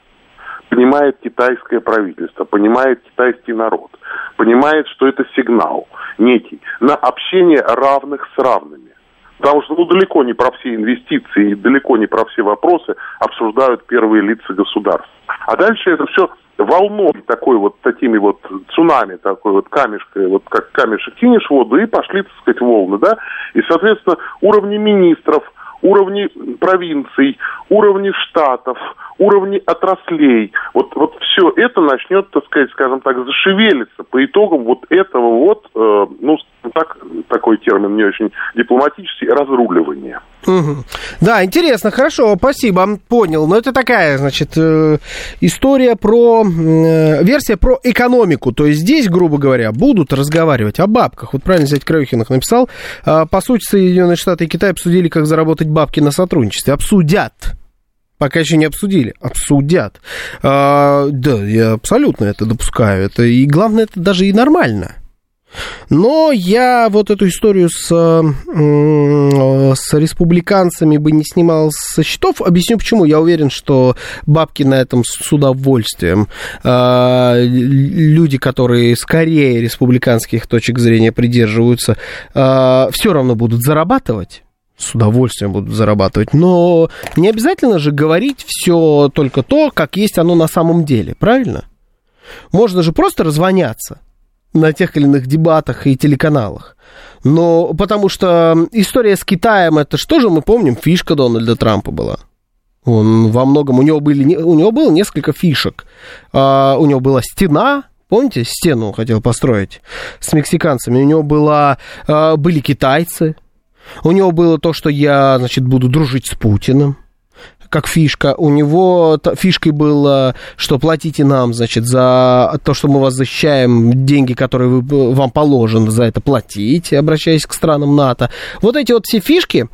Понимает китайское правительство, понимает китайский народ, понимает, что это сигнал некий на общение равных с равными. Потому что ну, далеко не про все инвестиции и далеко не про все вопросы обсуждают первые лица государств. А дальше это все волной такой вот, такими вот цунами, такой вот камешкой, вот как камешек кинешь в воду, и пошли, так сказать, волны, да, и, соответственно, уровни министров, уровни провинций, уровни штатов, уровни отраслей. Вот, вот все это начнет, так сказать, скажем так, зашевелиться по итогам вот этого вот, э, ну, так, такой термин не очень дипломатический, разруливания. Угу. Да, интересно, хорошо, спасибо, понял. Но это такая, значит, э, история про, э, версия про экономику. То есть здесь, грубо говоря, будут разговаривать о бабках. Вот правильно взять Краюхинах написал. Э, по сути, Соединенные Штаты и Китай обсудили, как заработать бабки на сотрудничестве. Обсудят. Пока еще не обсудили. Обсудят. А, да, я абсолютно это допускаю. Это, и главное, это даже и нормально. Но я вот эту историю с, с республиканцами бы не снимал со счетов. Объясню почему. Я уверен, что бабки на этом с удовольствием. А, люди, которые скорее республиканских точек зрения придерживаются, а, все равно будут зарабатывать с удовольствием будут зарабатывать. Но не обязательно же говорить все только то, как есть оно на самом деле, правильно? Можно же просто развоняться на тех или иных дебатах и телеканалах. Но потому что история с Китаем, это что же мы помним, фишка Дональда Трампа была. Он во многом, у него, были, у него было несколько фишек. А, у него была стена, помните, стену он хотел построить с мексиканцами. У него была, а, были китайцы. У него было то, что я, значит, буду дружить с Путиным как фишка. У него фишкой было, что платите нам, значит, за то, что мы вас защищаем, деньги, которые вы, вам положено за это платить, обращаясь к странам НАТО. Вот эти вот все фишки,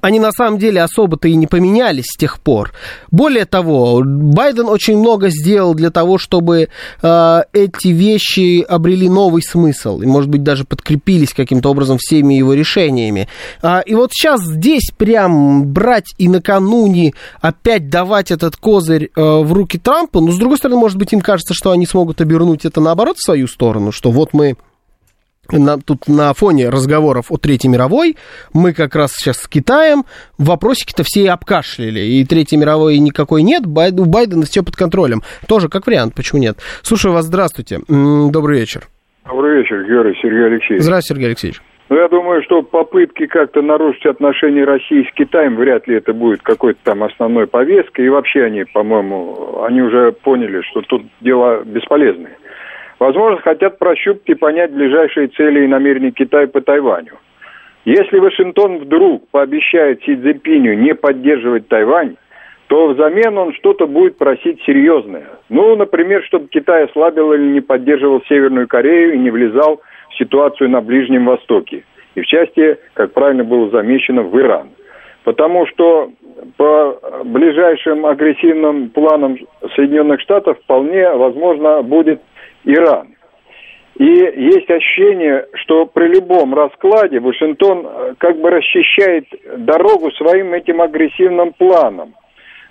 они на самом деле особо-то и не поменялись с тех пор. Более того, Байден очень много сделал для того, чтобы э, эти вещи обрели новый смысл и, может быть, даже подкрепились каким-то образом всеми его решениями. А, и вот сейчас здесь прям брать и накануне опять давать этот козырь э, в руки Трампа, но, с другой стороны, может быть, им кажется, что они смогут обернуть это наоборот в свою сторону, что вот мы на, тут на фоне разговоров о Третьей мировой мы как раз сейчас с Китаем вопросики-то все и обкашляли. И Третьей мировой никакой нет, Байд, у Байдена все под контролем. Тоже как вариант, почему нет? Слушаю вас, здравствуйте. Добрый вечер. Добрый вечер, Георгий Сергей Алексеевич. Здравствуйте, Сергей Алексеевич. Ну, я думаю, что попытки как-то нарушить отношения России с Китаем, вряд ли это будет какой-то там основной повесткой. И вообще они, по-моему, они уже поняли, что тут дела бесполезные. Возможно, хотят прощупать и понять ближайшие цели и намерения Китая по Тайваню. Если Вашингтон вдруг пообещает Си Цзиньпиню не поддерживать Тайвань, то взамен он что-то будет просить серьезное. Ну, например, чтобы Китай ослабил или не поддерживал Северную Корею и не влезал в ситуацию на Ближнем Востоке. И в части, как правильно было замечено, в Иран. Потому что по ближайшим агрессивным планам Соединенных Штатов вполне возможно будет Иран. И есть ощущение, что при любом раскладе Вашингтон э, как бы расчищает дорогу своим этим агрессивным планом.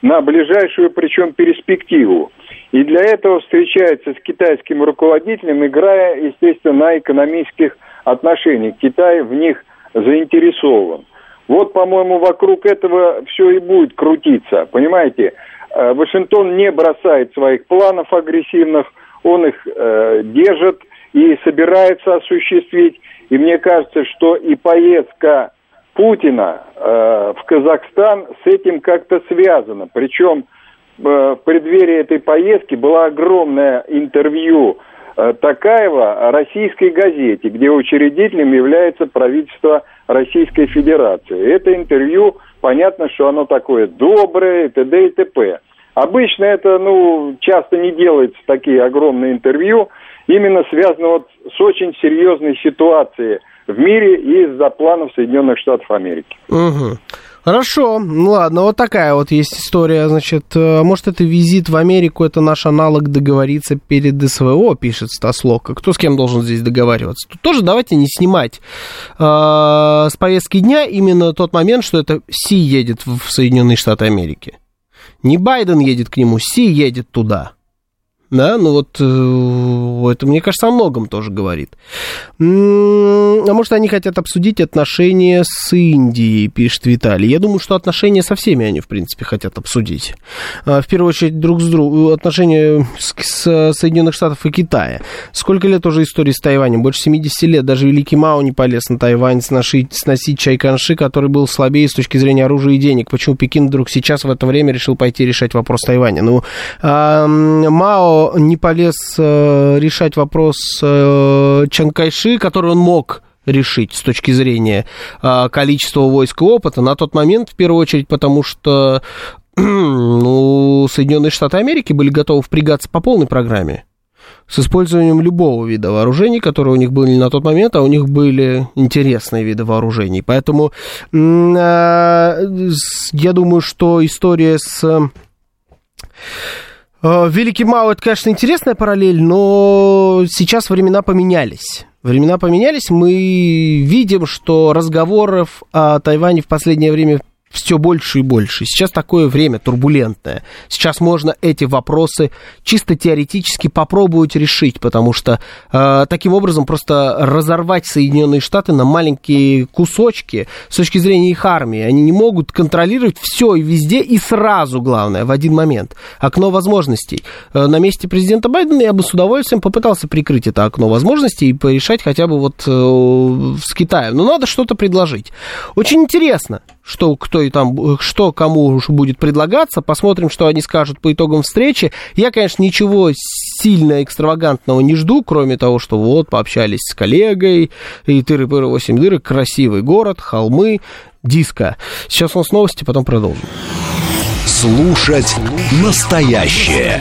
на ближайшую, причем, перспективу. И для этого встречается с китайским руководителем, играя, естественно, на экономических отношениях. Китай в них заинтересован. Вот, по-моему, вокруг этого все и будет крутиться. Понимаете, э, Вашингтон не бросает своих планов агрессивных, он их э, держит и собирается осуществить. И мне кажется, что и поездка Путина э, в Казахстан с этим как-то связана. Причем э, в преддверии этой поездки было огромное интервью э, Такаева российской газете, где учредителем является правительство Российской Федерации. Это интервью, понятно, что оно такое доброе, т.д. и т.п. Обычно это, ну, часто не делается такие огромные интервью, именно связано вот с очень серьезной ситуацией в мире из-за планов Соединенных Штатов Америки. Угу. Хорошо, ну ладно, вот такая вот есть история, значит, э, может это визит в Америку, это наш аналог договориться перед СВО, пишет Стаслока. Кто с кем должен здесь договариваться? Тут тоже давайте не снимать э, с повестки дня именно тот момент, что это Си едет в Соединенные Штаты Америки. Не Байден едет к нему, Си едет туда. Да, ну вот э, это, мне кажется, о многом тоже говорит. А может, они хотят обсудить отношения с Индией, пишет Виталий. Я думаю, что отношения со всеми они, в принципе, хотят обсудить. А, в первую очередь, друг с другом, отношения с, с Соединенных Штатов и Китая. Сколько лет уже истории с Тайванем? Больше 70 лет. Даже Великий Мао не полез на Тайвань сносить, сносить Чайканши, который был слабее с точки зрения оружия и денег. Почему Пекин вдруг сейчас в это время решил пойти решать вопрос Тайваня? Ну, а, Не полез э, решать вопрос э, Чанкайши, который он мог решить с точки зрения э, количества войск и опыта на тот момент, в первую очередь, потому что ну, Соединенные Штаты Америки были готовы впрягаться по полной программе с использованием любого вида вооружений, которые у них были на тот момент, а у них были интересные виды вооружений. Поэтому я думаю, что история с Великий Мао, это, конечно, интересная параллель, но сейчас времена поменялись. Времена поменялись, мы видим, что разговоров о Тайване в последнее время все больше и больше. Сейчас такое время турбулентное. Сейчас можно эти вопросы чисто теоретически попробовать решить, потому что э, таким образом просто разорвать Соединенные Штаты на маленькие кусочки с точки зрения их армии. Они не могут контролировать все и везде и сразу, главное, в один момент. Окно возможностей. Э, на месте президента Байдена я бы с удовольствием попытался прикрыть это окно возможностей и порешать хотя бы вот э, с Китаем. Но надо что-то предложить. Очень интересно, что кто и там, что кому уж будет предлагаться. Посмотрим, что они скажут по итогам встречи. Я, конечно, ничего сильно экстравагантного не жду, кроме того, что вот, пообщались с коллегой, и тыры-пыры 8 дырок, красивый город, холмы, диско. Сейчас у нас новости, потом продолжим. Слушать настоящее.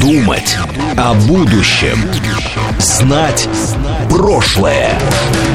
Думать о будущем. Знать прошлое.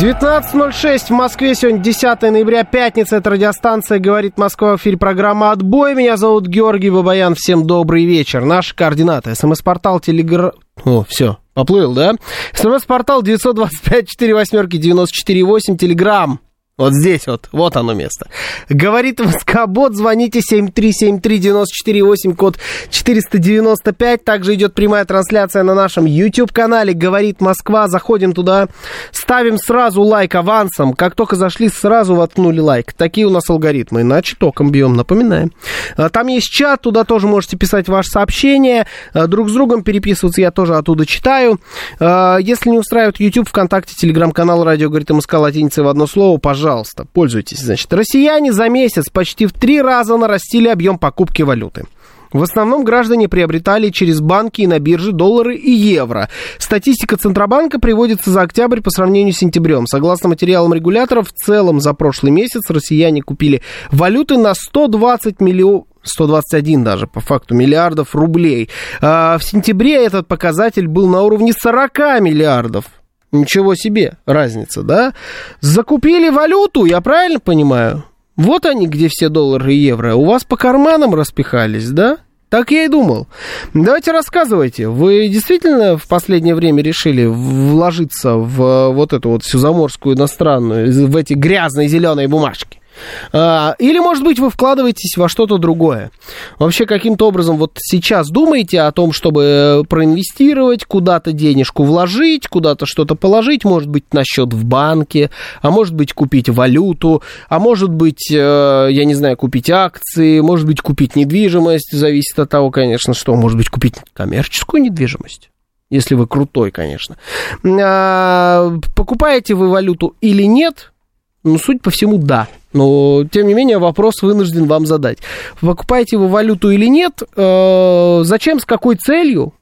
19.06 в Москве, сегодня 10 ноября, пятница, это радиостанция «Говорит Москва», в эфире программа «Отбой». Меня зовут Георгий Бабаян, всем добрый вечер. Наши координаты, смс-портал, телеграм... О, все, поплыл, да? СМС-портал 925 4 восьмерки 94 8, телеграм вот здесь вот, вот оно место. Говорит Москобот, звоните 7373948, код 495. Также идет прямая трансляция на нашем YouTube-канале «Говорит Москва». Заходим туда, ставим сразу лайк авансом. Как только зашли, сразу воткнули лайк. Такие у нас алгоритмы, иначе током бьем, напоминаем. А, там есть чат, туда тоже можете писать ваши сообщения. А, друг с другом переписываться я тоже оттуда читаю. А, если не устраивает YouTube, ВКонтакте, Телеграм-канал «Радио говорит Москва» латиницей в одно слово, пожалуйста пожалуйста, пользуйтесь. Значит, россияне за месяц почти в три раза нарастили объем покупки валюты. В основном граждане приобретали через банки и на бирже доллары и евро. Статистика Центробанка приводится за октябрь по сравнению с сентябрем. Согласно материалам регуляторов, в целом за прошлый месяц россияне купили валюты на 120 миллионов 121 даже, по факту, миллиардов рублей. А в сентябре этот показатель был на уровне 40 миллиардов Ничего себе, разница, да? Закупили валюту, я правильно понимаю? Вот они, где все доллары и евро. У вас по карманам распихались, да? Так я и думал. Давайте рассказывайте. Вы действительно в последнее время решили вложиться в вот эту вот всю заморскую иностранную, в эти грязные зеленые бумажки? А, или, может быть, вы вкладываетесь во что-то другое. Вообще, каким-то образом вот сейчас думаете о том, чтобы проинвестировать, куда-то денежку вложить, куда-то что-то положить, может быть, на счет в банке, а может быть, купить валюту, а может быть, э, я не знаю, купить акции, может быть, купить недвижимость, зависит от того, конечно, что, может быть, купить коммерческую недвижимость если вы крутой, конечно. А, покупаете вы валюту или нет? Ну, суть по всему, да. Но, тем не менее, вопрос вынужден вам задать. Покупаете вы валюту или нет? Э, зачем, с какой целью?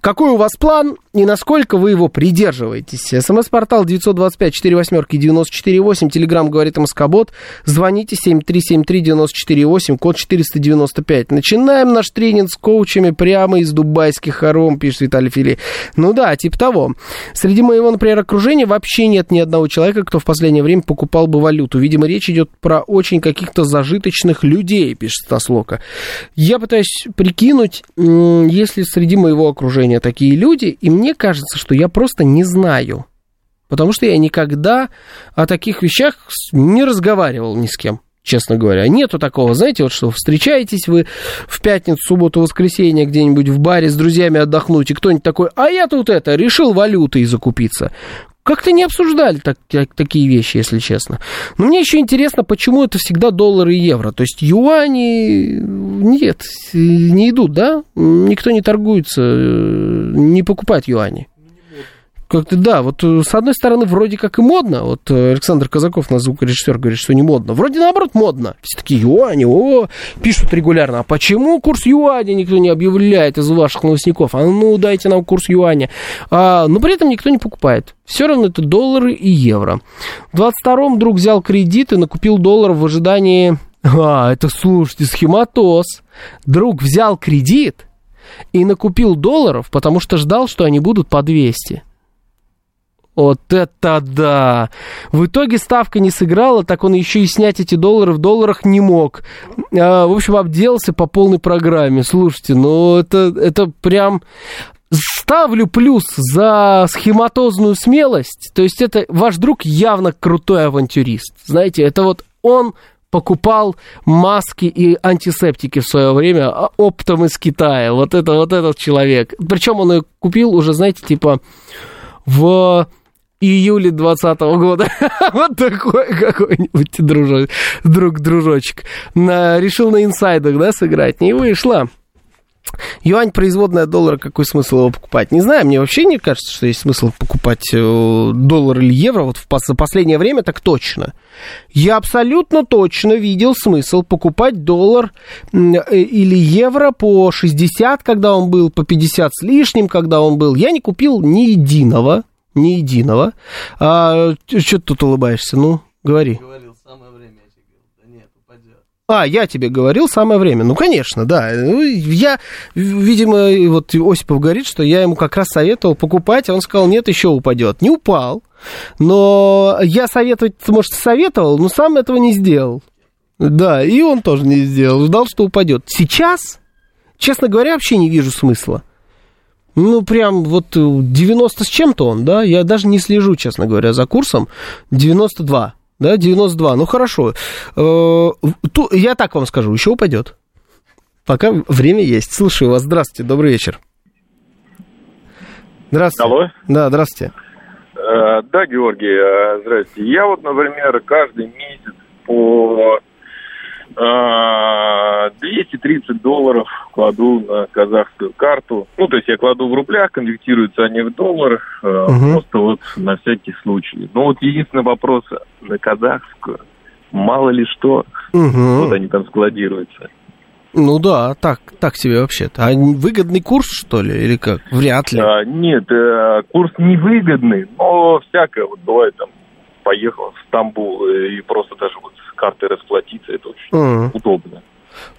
Какой у вас план и насколько вы его придерживаетесь? СМС-портал 925-48-94-8, Телеграмм говорит Москобот. Звоните 7373-94-8, код 495. Начинаем наш тренинг с коучами прямо из дубайских хором, пишет Виталий Фили. Ну да, типа того. Среди моего, например, окружения вообще нет ни одного человека, кто в последнее время покупал бы валюту. Видимо, речь идет про очень каких-то зажиточных людей, пишет Стаслока. Я пытаюсь прикинуть, если среди моего окружения такие люди, и мне кажется, что я просто не знаю. Потому что я никогда о таких вещах не разговаривал ни с кем честно говоря. Нету такого, знаете, вот что встречаетесь вы в пятницу, субботу, воскресенье где-нибудь в баре с друзьями отдохнуть, и кто-нибудь такой, а я тут это, решил валютой закупиться. Как-то не обсуждали так, так, такие вещи, если честно. Но мне еще интересно, почему это всегда доллары и евро. То есть юани нет, не идут, да? Никто не торгуется, не покупает юани. Как-то да, вот э, с одной стороны вроде как и модно, вот э, Александр Казаков, наш звукорежиссер, говорит, что не модно. Вроде наоборот модно. Все такие юани, о, пишут регулярно. А почему курс юаня никто не объявляет из ваших новостников? А ну дайте нам курс юаня. А, но при этом никто не покупает. Все равно это доллары и евро. В 22-м друг взял кредит и накупил долларов в ожидании... А, это, слушайте, схематоз. Друг взял кредит и накупил долларов, потому что ждал, что они будут по 200. Вот это да! В итоге ставка не сыграла, так он еще и снять эти доллары в долларах не мог. А, в общем, обделался по полной программе. Слушайте, ну это, это прям... Ставлю плюс за схематозную смелость. То есть это ваш друг явно крутой авантюрист. Знаете, это вот он покупал маски и антисептики в свое время а, оптом из Китая. Вот это вот этот человек. Причем он ее купил уже, знаете, типа в июле 2020 года. вот такой какой-нибудь дружок, друг, дружочек. На, решил на инсайдах, да, сыграть. Не вышло. Юань производная доллара, какой смысл его покупать? Не знаю, мне вообще не кажется, что есть смысл покупать э, доллар или евро. Вот в последнее время так точно. Я абсолютно точно видел смысл покупать доллар э, или евро по 60, когда он был, по 50 с лишним, когда он был. Я не купил ни единого ни единого. А что ты тут улыбаешься? Ну, говори. А, я тебе говорил, самое время. Ну, конечно, да. Ну, я, видимо, вот Осипов говорит, что я ему как раз советовал покупать, а он сказал, нет, еще упадет. Не упал. Но я советовать, может, советовал, но сам этого не сделал. Да, и он тоже не сделал. Ждал, что упадет. Сейчас, честно говоря, вообще не вижу смысла. Ну, прям вот 90 с чем-то он, да? Я даже не слежу, честно говоря, за курсом. 92, да, 92. Ну, хорошо. Э, я так вам скажу, еще упадет. Пока время есть. Слушаю вас. Здравствуйте, добрый вечер. Здравствуйте. Алло. Да, здравствуйте. Э, да, Георгий, э, здравствуйте. Я вот, например, каждый месяц по 230 а, долларов кладу на казахскую карту. Ну, то есть я кладу в рублях, конвертируются они в доллар, угу. просто вот на всякий случай. Но вот единственный вопрос на казахскую. Мало ли что, угу. вот они там складируются. Ну да, так, так себе вообще-то. А выгодный курс, что ли, или как? Вряд ли. А, нет, э, курс невыгодный, но всякое вот бывает там поехал в Стамбул и просто даже вот картой расплатиться, это очень mm. удобно.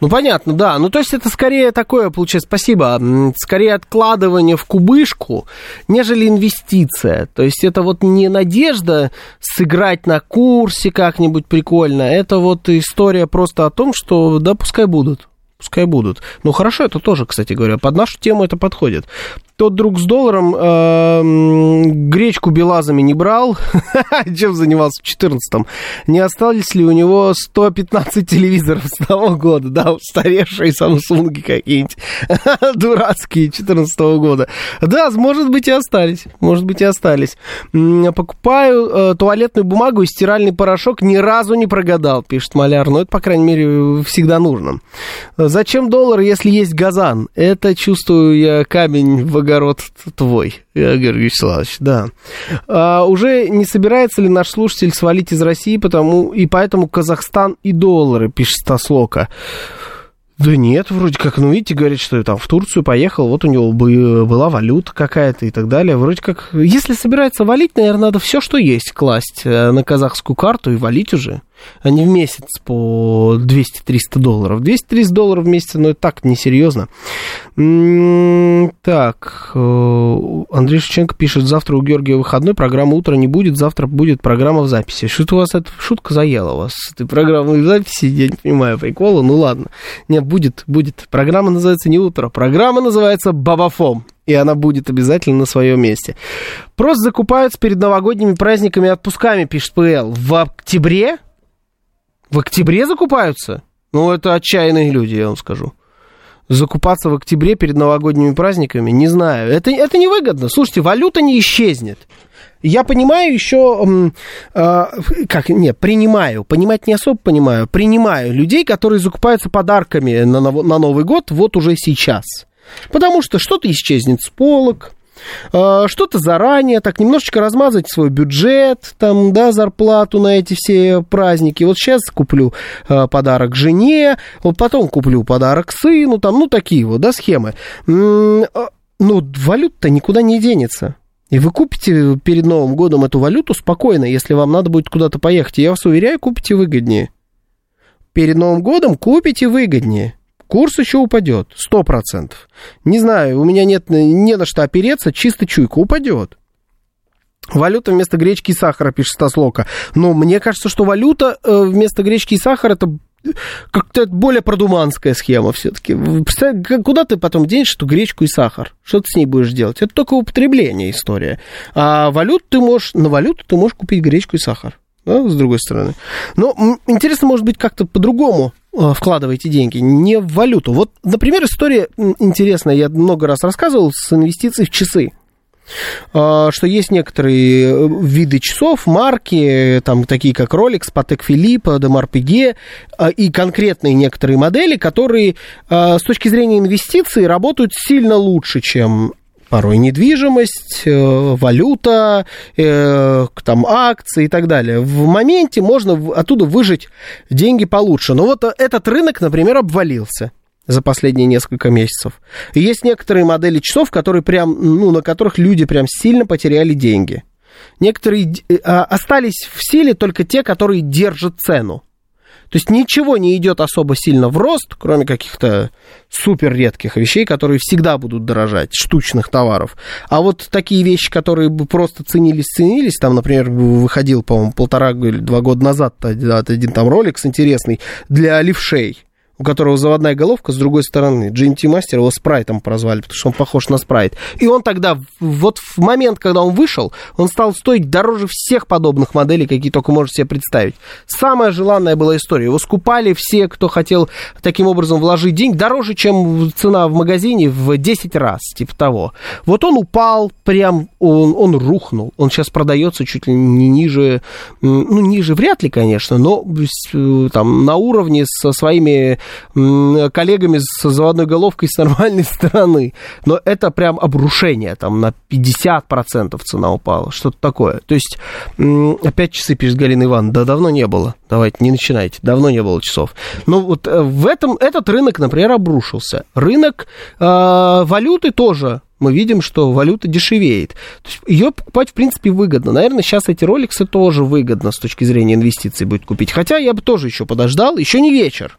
Ну, понятно, да. Ну, то есть это скорее такое, получается, спасибо, скорее откладывание в кубышку, нежели инвестиция. То есть это вот не надежда сыграть на курсе как-нибудь прикольно, это вот история просто о том, что да, пускай будут. Пускай будут. Ну, хорошо, это тоже, кстати говоря, под нашу тему это подходит. Тот друг с долларом э, гречку белазами не брал. Чем занимался в 14-м? Не остались ли у него 115 телевизоров с того года? Да, устаревшие Samsung какие-нибудь. Дурацкие 14 -го года. Да, может быть и остались. Может быть и остались. Покупаю э, туалетную бумагу и стиральный порошок. Ни разу не прогадал, пишет Маляр. Но это, по крайней мере, всегда нужно. Зачем доллар, если есть газан? Это, чувствую я, камень в огород твой, Георгий Вячеславович, да. А, уже не собирается ли наш слушатель свалить из России, потому и поэтому Казахстан и доллары, пишет Стаслока. Да нет, вроде как, ну, видите, говорит, что там в Турцию поехал, вот у него была валюта какая-то и так далее. Вроде как, если собирается валить, наверное, надо все, что есть, класть э, на казахскую карту и валить уже не в месяц по 200-300 долларов. 200-300 долларов в месяц, ну, это так, несерьезно. Так, э, Андрей Шевченко пишет, завтра у Георгия выходной, программа «Утро» не будет, завтра будет программа в записи. Что-то у вас эта шутка заела вас, этой программы в записи, я не понимаю прикола, ну ладно. Нет, будет, будет. Программа называется не «Утро», программа называется «Бабафом» и она будет обязательно на своем месте. Просто закупаются перед новогодними праздниками отпусками, пишет ПЛ. В октябре в октябре закупаются? Ну, это отчаянные люди, я вам скажу. Закупаться в октябре перед новогодними праздниками, не знаю. Это, это невыгодно. Слушайте, валюта не исчезнет. Я понимаю еще, э, как, не, принимаю, понимать не особо понимаю, принимаю людей, которые закупаются подарками на, на Новый год вот уже сейчас. Потому что что-то исчезнет с полок, что-то заранее, так немножечко размазать свой бюджет, там, да, зарплату на эти все праздники. Вот сейчас куплю э, подарок жене, вот потом куплю подарок сыну, там, ну, такие вот, да, схемы. Э, ну, валюта никуда не денется. И вы купите перед Новым годом эту валюту спокойно, если вам надо будет куда-то поехать. Я вас уверяю, купите выгоднее. Перед Новым годом купите выгоднее. Курс еще упадет, сто процентов. Не знаю, у меня нет не на что опереться, чисто чуйка упадет. Валюта вместо гречки и сахара, пишет Стаслока. Но мне кажется, что валюта э, вместо гречки и сахара это как-то более продуманская схема все-таки. Куда ты потом денешь эту гречку и сахар? Что ты с ней будешь делать? Это только употребление история. А валюту ты можешь, на валюту ты можешь купить гречку и сахар. Да, с другой стороны. Но интересно, может быть, как-то по-другому Э, вкладываете деньги, не в валюту. Вот, например, история интересная, я много раз рассказывал, с инвестицией в часы э, что есть некоторые э, виды часов, марки, там такие как Rolex, Patek Philippe, Audemars Piguet, и конкретные некоторые модели, которые с точки зрения инвестиций работают сильно лучше, чем порой недвижимость, э, валюта, э, там акции и так далее. В моменте можно оттуда выжить деньги получше. Но вот этот рынок, например, обвалился за последние несколько месяцев. И есть некоторые модели часов, которые прям, ну, на которых люди прям сильно потеряли деньги. Некоторые э, а, остались в силе только те, которые держат цену. То есть ничего не идет особо сильно в рост, кроме каких-то супер редких вещей, которые всегда будут дорожать, штучных товаров. А вот такие вещи, которые бы просто ценились, ценились, там, например, выходил, по-моему, полтора или два года назад один там ролик интересный для левшей у которого заводная головка с другой стороны. GMT Master его спрайтом прозвали, потому что он похож на спрайт. И он тогда, вот в момент, когда он вышел, он стал стоить дороже всех подобных моделей, какие только можете себе представить. Самая желанная была история. Его скупали все, кто хотел таким образом вложить деньги, дороже, чем цена в магазине в 10 раз, типа того. Вот он упал, прям, он, он рухнул. Он сейчас продается чуть ли не ниже, ну, ниже вряд ли, конечно, но э, там на уровне со своими коллегами с заводной головкой с нормальной стороны. Но это прям обрушение, там на 50% цена упала, что-то такое. То есть, опять часы, пишет Галина Ивановна, да давно не было. Давайте, не начинайте, давно не было часов. Но вот э, в этом, этот рынок, например, обрушился. Рынок э, валюты тоже мы видим, что валюта дешевеет. То есть ее покупать, в принципе, выгодно. Наверное, сейчас эти роликсы тоже выгодно с точки зрения инвестиций будет купить. Хотя я бы тоже еще подождал, еще не вечер.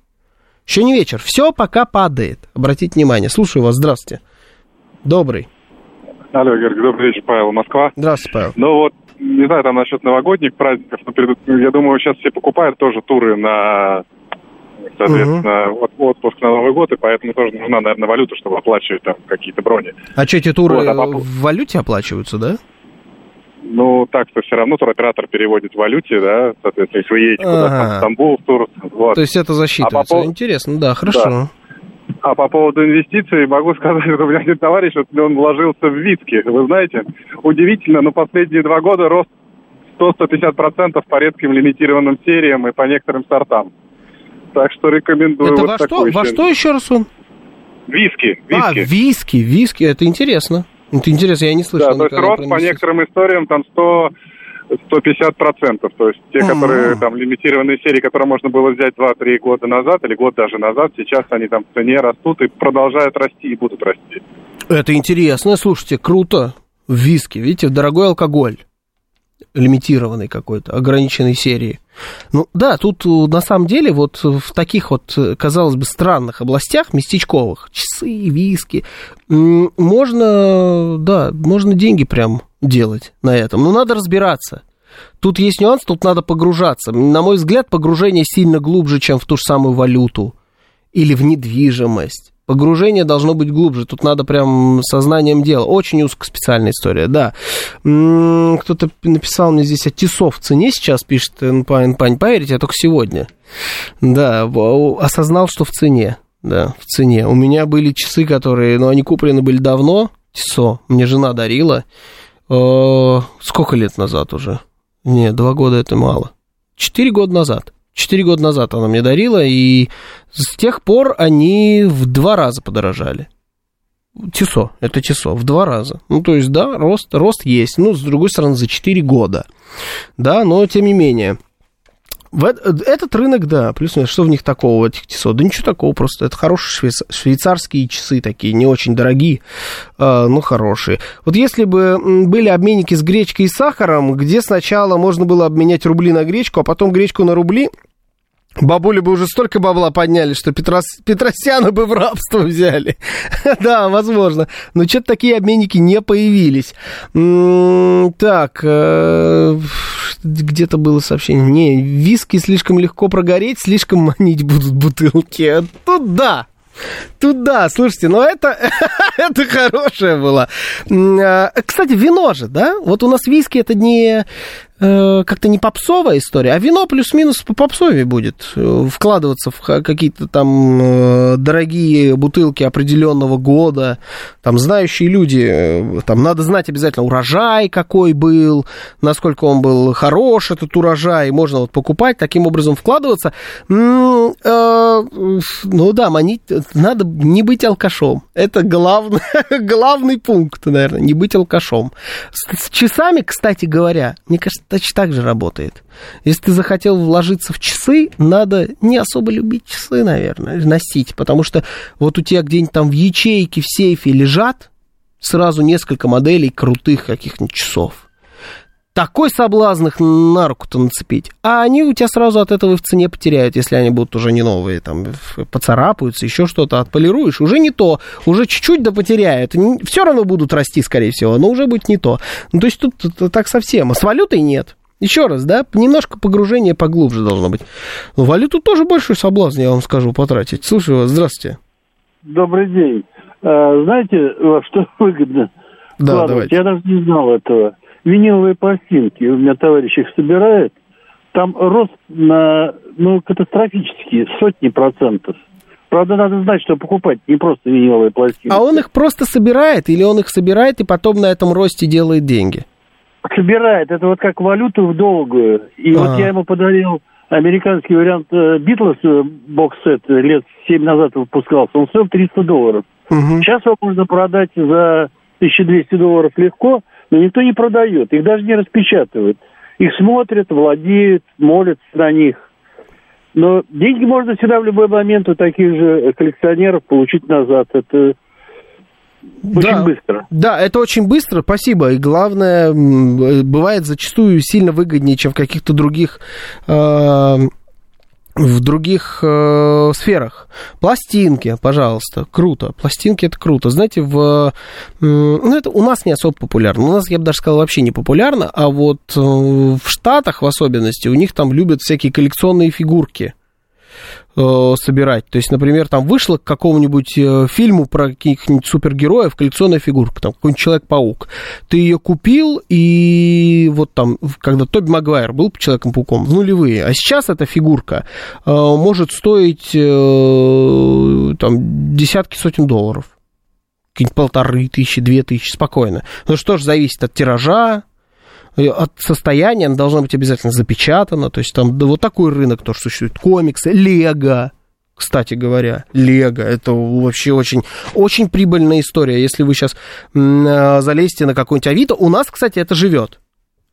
Еще не вечер. Все пока падает. Обратите внимание. Слушаю вас. Здравствуйте. Добрый. Алло, Георгий, добрый вечер, Павел, Москва. Здравствуйте, Павел. Ну вот, не знаю, там насчет новогодних праздников, но перед, я думаю, сейчас все покупают тоже туры на, соответственно, угу. отпуск на Новый год, и поэтому тоже нужна, наверное, валюта, чтобы оплачивать там какие-то брони. А что, эти туры вот, а в валюте оплачиваются, да? Ну, так что все равно туроператор переводит в валюте, да, соответственно, если вы едете ага. куда-то в Стамбул, в тур. Вот. То есть это засчитывается. А по... Интересно, да, хорошо. Да. А по поводу инвестиций могу сказать, что у меня один товарищ, вот он вложился в виски. Вы знаете, удивительно, но последние два года рост 100-150% по редким лимитированным сериям и по некоторым сортам. Так что рекомендую Это вот во, что, во что еще раз он? Виски, виски. А, виски, виски, это интересно. Это интересно, я не слышал. Да, то есть рост по некоторым историям там 100 150 процентов. То есть те, которые там лимитированные серии, которые можно было взять 2-3 года назад или год даже назад, сейчас они там в цене растут и продолжают расти и будут расти. Это интересно, слушайте, круто. Виски, видите, дорогой алкоголь лимитированной какой-то, ограниченной серии. Ну да, тут э, на самом деле вот в таких вот, э, казалось бы, странных областях, местечковых, часы, виски, можно, да, можно деньги прям делать на этом. Но надо разбираться. Тут есть нюанс, тут надо погружаться. На мой взгляд, погружение сильно глубже, чем в ту же самую валюту или в недвижимость. Погружение должно быть глубже. Тут надо прям сознанием дела. Очень узкоспециальная история, да. Кто-то написал мне здесь, а Тесов в цене сейчас, пишет Пань, Пань, поверите, я только сегодня. Да, осознал, что в цене. Да, в цене. У меня были часы, которые, ну, они куплены были давно, Тесо, мне жена дарила. Э, сколько лет назад уже? Не, два года это мало. Четыре года назад. Четыре года назад она мне дарила, и с тех пор они в два раза подорожали. Тесо, это Тесо, в два раза. Ну, то есть, да, рост, рост есть. Ну, с другой стороны, за 4 года. Да, но тем не менее. В этот рынок, да, плюс что в них такого, в этих тесо? Да ничего такого, просто это хорошие швейцарские часы такие, не очень дорогие, э, но хорошие. Вот если бы были обменники с гречкой и сахаром, где сначала можно было обменять рубли на гречку, а потом гречку на рубли, Бабули бы уже столько бабла подняли, что Петрос... Петросяна бы в рабство взяли. да, возможно. Но что-то такие обменники не появились. так, э, где-то было сообщение. Не, виски слишком легко прогореть, слишком манить будут бутылки. Тут да, Тут да, слушайте, но это, это хорошее было. А, кстати, вино же, да? Вот у нас виски это не Э, как-то не попсовая история, а вино плюс-минус по попсове будет э, вкладываться в какие-то там э, дорогие бутылки определенного года, там знающие люди, там надо знать обязательно урожай какой был, насколько он был хорош, этот урожай, можно вот покупать, таким образом вкладываться. Ну да, манить, надо не быть алкашом, это главный, главный пункт, наверное, не быть алкашом. С часами, кстати говоря, мне кажется, точно так же работает. Если ты захотел вложиться в часы, надо не особо любить часы, наверное, носить, потому что вот у тебя где-нибудь там в ячейке, в сейфе лежат сразу несколько моделей крутых каких-нибудь часов такой соблазн их на руку-то нацепить. А они у тебя сразу от этого и в цене потеряют, если они будут уже не новые, там, поцарапаются, еще что-то отполируешь, уже не то, уже чуть-чуть да потеряют. Все равно будут расти, скорее всего, но уже будет не то. Ну, то есть тут, так совсем. А с валютой нет. Еще раз, да, немножко погружение поглубже должно быть. Но валюту тоже большой соблазн, я вам скажу, потратить. Слушаю вас, здравствуйте. Добрый день. А, знаете, во что выгодно? Да, давайте. Я даже не знал этого виниловые пластинки, у меня товарищ их собирает, там рост на, ну, катастрофический, сотни процентов. Правда, надо знать, что покупать не просто виниловые пластинки. А он их просто собирает, или он их собирает и потом на этом росте делает деньги? Собирает. Это вот как валюту в долгую. И а. вот я ему подарил американский вариант Битлз э, бокс-сет лет 7 назад выпускался. Он стоил 300 долларов. Угу. Сейчас его можно продать за 1200 долларов легко но никто не продает, их даже не распечатывают. Их смотрят, владеют, молятся на них. Но деньги можно всегда в любой момент у таких же коллекционеров получить назад. Это очень да, быстро. Да, это очень быстро, спасибо. И главное, бывает зачастую сильно выгоднее, чем в каких-то других э, в других э, сферах. Пластинки, пожалуйста, круто. Пластинки это круто. Знаете, в, э, ну, это у нас не особо популярно. У нас, я бы даже сказал, вообще не популярно, а вот э, в Штатах в особенности у них там любят всякие коллекционные фигурки э, собирать. То есть, например, там вышло к какому-нибудь э, фильму про каких-нибудь супергероев коллекционная фигурка, там какой-нибудь Человек-паук. Ты ее купил, и вот там, когда Тоби Магуайр был Человеком-пауком, в нулевые, а сейчас эта фигурка э, может стоить э, там десятки сотен долларов. Какие-нибудь полторы тысячи, две тысячи, спокойно. Ну что ж, зависит от тиража, от состояния она должна быть обязательно запечатана. То есть там да, вот такой рынок тоже существует. Комиксы, Лего, кстати говоря, Лего. Это вообще очень, очень прибыльная история. Если вы сейчас м- залезете на какой-нибудь Авито, у нас, кстати, это живет.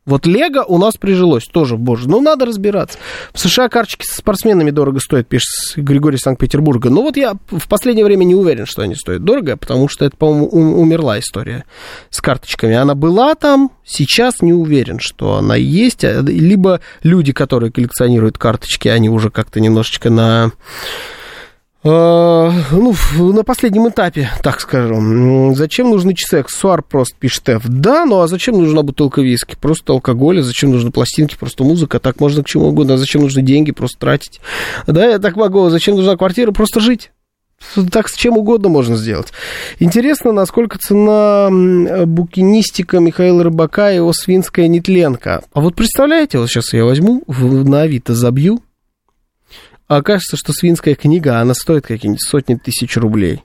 Вот Лего у нас прижилось тоже, боже, ну надо разбираться. В США карточки со спортсменами дорого стоят, пишет Григорий Санкт-Петербурга. Но вот я в последнее время не уверен, что они стоят дорого, потому что это, по-моему, умерла история с карточками. Она была там, сейчас не уверен, что она есть. Либо люди, которые коллекционируют карточки, они уже как-то немножечко на ну, на последнем этапе, так скажем. Зачем нужны часы? Аксессуар просто пишет F. Да, ну а зачем нужна бутылка виски? Просто алкоголя, зачем нужны пластинки, просто музыка, так можно к чему угодно. А зачем нужны деньги, просто тратить? Да, я так могу. Зачем нужна квартира? Просто жить. Так с чем угодно можно сделать. Интересно, насколько цена букинистика Михаила Рыбака и его свинская нетленка. А вот представляете, вот сейчас я возьму, на Авито забью, а окажется, что свинская книга, она стоит какие-нибудь сотни тысяч рублей.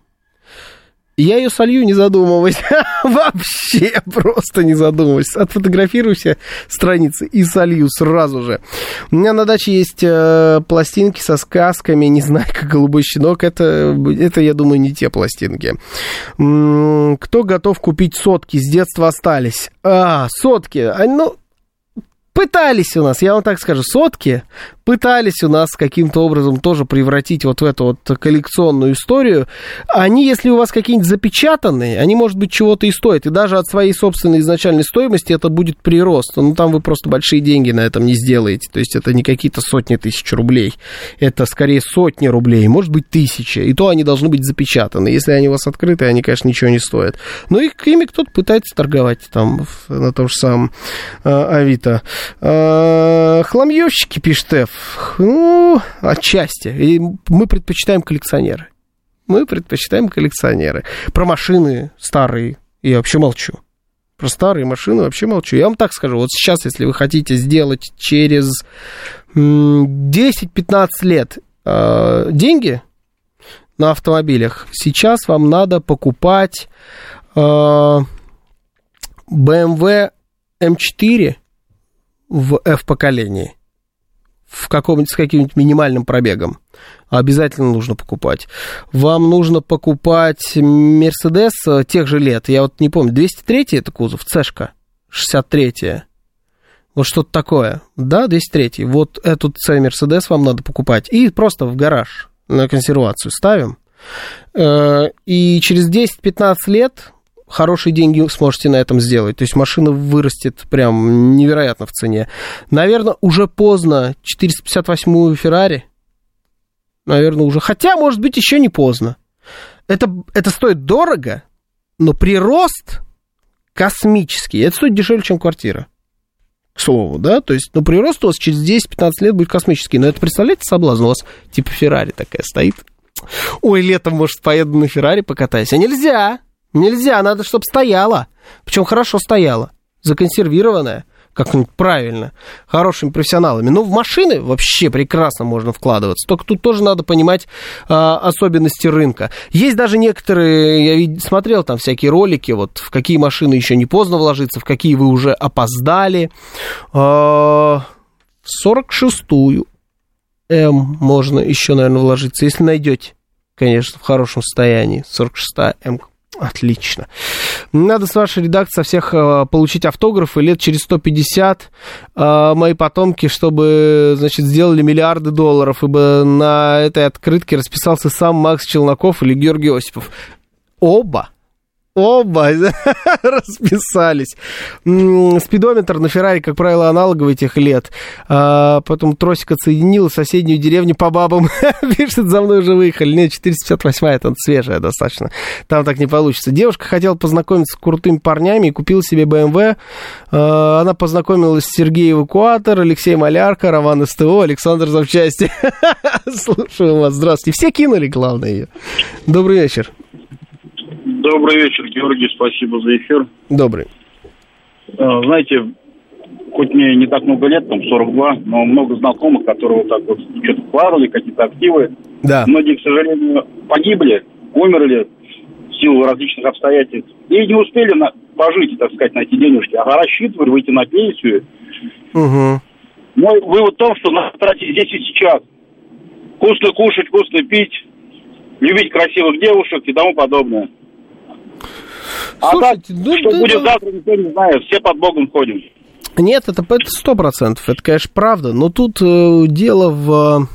И я ее солью, не задумываясь. Вообще просто не задумываясь. Отфотографируйся страницы и солью сразу же. У меня на даче есть э, пластинки со сказками, не знаю, как голубой щенок. Это, это, я думаю, не те пластинки. М-м, кто готов купить сотки? С детства остались. А, сотки. А, ну, пытались у нас, я вам так скажу, сотки пытались у нас каким-то образом тоже превратить вот в эту вот коллекционную историю. Они, если у вас какие-нибудь запечатанные, они, может быть, чего-то и стоят. И даже от своей собственной изначальной стоимости это будет прирост. Ну, там вы просто большие деньги на этом не сделаете. То есть это не какие-то сотни тысяч рублей. Это скорее сотни рублей, может быть, тысячи. И то они должны быть запечатаны. Если они у вас открыты, они, конечно, ничего не стоят. Но их ими кто-то пытается торговать там на том же самом э, Авито. Э, хламьевщики, пишет Ф. Ну, отчасти. И мы предпочитаем коллекционеры. Мы предпочитаем коллекционеры. Про машины старые я вообще молчу. Про старые машины вообще молчу. Я вам так скажу, вот сейчас, если вы хотите сделать через 10-15 лет э, деньги на автомобилях, сейчас вам надо покупать э, BMW M4 в F-поколении в каком-нибудь, с каким-нибудь минимальным пробегом. Обязательно нужно покупать. Вам нужно покупать Мерседес э, тех же лет. Я вот не помню, 203 это кузов, Цешка, 63 вот что-то такое. Да, 203 Вот этот C Мерседес вам надо покупать. И просто в гараж на консервацию ставим. Э, и через 10-15 лет хорошие деньги сможете на этом сделать. То есть машина вырастет прям невероятно в цене. Наверное, уже поздно 458-ю Феррари. Наверное, уже. Хотя, может быть, еще не поздно. Это, это стоит дорого, но прирост космический. Это стоит дешевле, чем квартира. К слову, да? То есть, ну, прирост у вас через 10-15 лет будет космический. Но это, представляете, соблазн? У вас типа Феррари такая стоит. Ой, летом, может, поеду на Феррари покатаюсь. А нельзя! Нельзя, надо, чтобы стояла. Причем хорошо стояла. Законсервированная. Как-нибудь правильно. Хорошими профессионалами. Но в машины вообще прекрасно можно вкладываться. Только тут тоже надо понимать а, особенности рынка. Есть даже некоторые, я смотрел там всякие ролики, вот в какие машины еще не поздно вложиться, в какие вы уже опоздали. А, в 46-ю М можно еще, наверное, вложиться, если найдете конечно, в хорошем состоянии. 46-я М Отлично. Надо с вашей редакции всех э, получить автографы лет через 150 э, мои потомки, чтобы, значит, сделали миллиарды долларов, ибо на этой открытке расписался сам Макс Челноков или Георгий Осипов. Оба Оба расписались. Спидометр на Феррари, как правило, аналоговый этих лет. А, потом тросик отсоединил соседнюю деревню по бабам. Пишет, за мной уже выехали. Нет, 458 это свежая достаточно. Там так не получится. Девушка хотела познакомиться с крутыми парнями и купила себе BMW. А, она познакомилась с Сергеем Эвакуатор, Алексей Малярка, Роман СТО, Александр Запчасти. Слушаю вас. Здравствуйте. Все кинули, главное, ее. Добрый вечер. Добрый вечер, Георгий, спасибо за эфир. Добрый. А, знаете, хоть мне не так много лет, там 42, но много знакомых, которые вот так вот что-то вкладывали, какие-то активы. Да. Многие, к сожалению, погибли, умерли в силу различных обстоятельств. И не успели на, пожить, так сказать, на эти денежки, а рассчитывали выйти на пенсию. Угу. Мой вывод в том, что надо тратить здесь и сейчас. Вкусно кушать, вкусно пить, любить красивых девушек и тому подобное. А так, ну, что да, будет да. завтра, никто не знает. Все под Богом ходим. Нет, это сто процентов, это, конечно, правда, но тут э, дело в,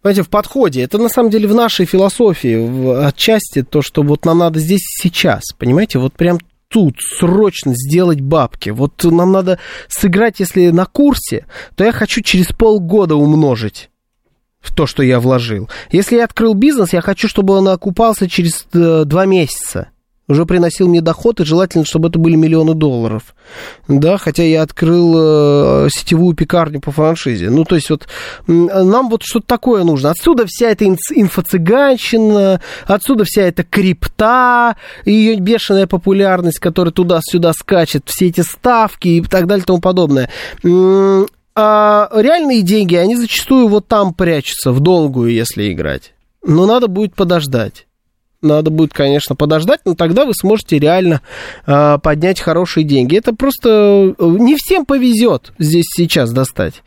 понимаете, в подходе. Это на самом деле в нашей философии, в, отчасти то, что вот нам надо здесь сейчас, понимаете, вот прям тут срочно сделать бабки. Вот нам надо сыграть, если на курсе, то я хочу через полгода умножить в то, что я вложил. Если я открыл бизнес, я хочу, чтобы он окупался через э, два месяца уже приносил мне доход, и желательно, чтобы это были миллионы долларов. Да, хотя я открыл э, сетевую пекарню по франшизе. Ну, то есть вот нам вот что-то такое нужно. Отсюда вся эта инфо-цыганщина, отсюда вся эта крипта, ее бешеная популярность, которая туда-сюда скачет, все эти ставки и так далее и тому подобное. А реальные деньги, они зачастую вот там прячутся, в долгую, если играть. Но надо будет подождать надо будет, конечно, подождать, но тогда вы сможете реально э, поднять хорошие деньги. Это просто э, не всем повезет здесь сейчас достать.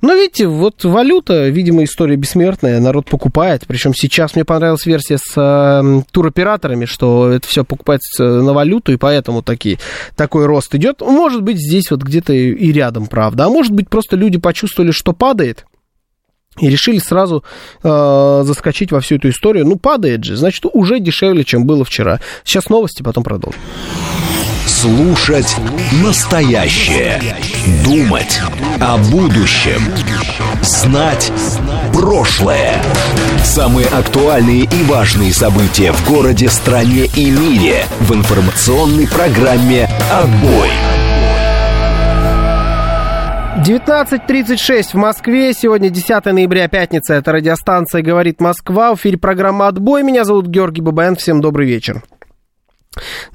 Но видите, вот валюта, видимо, история бессмертная, народ покупает. Причем сейчас мне понравилась версия с э, туроператорами, что это все покупается на валюту, и поэтому такие, такой рост идет. Может быть, здесь вот где-то и рядом, правда. А может быть, просто люди почувствовали, что падает, и решили сразу э, заскочить во всю эту историю. Ну, падает же, значит, уже дешевле, чем было вчера. Сейчас новости, потом продолжим. Слушать настоящее. Думать о будущем. Знать прошлое. Самые актуальные и важные события в городе, стране и мире в информационной программе «Отбой». 19.36 в Москве. Сегодня 10 ноября, пятница. Это радиостанция «Говорит Москва». В эфире программа «Отбой». Меня зовут Георгий Бабаян. Всем добрый вечер.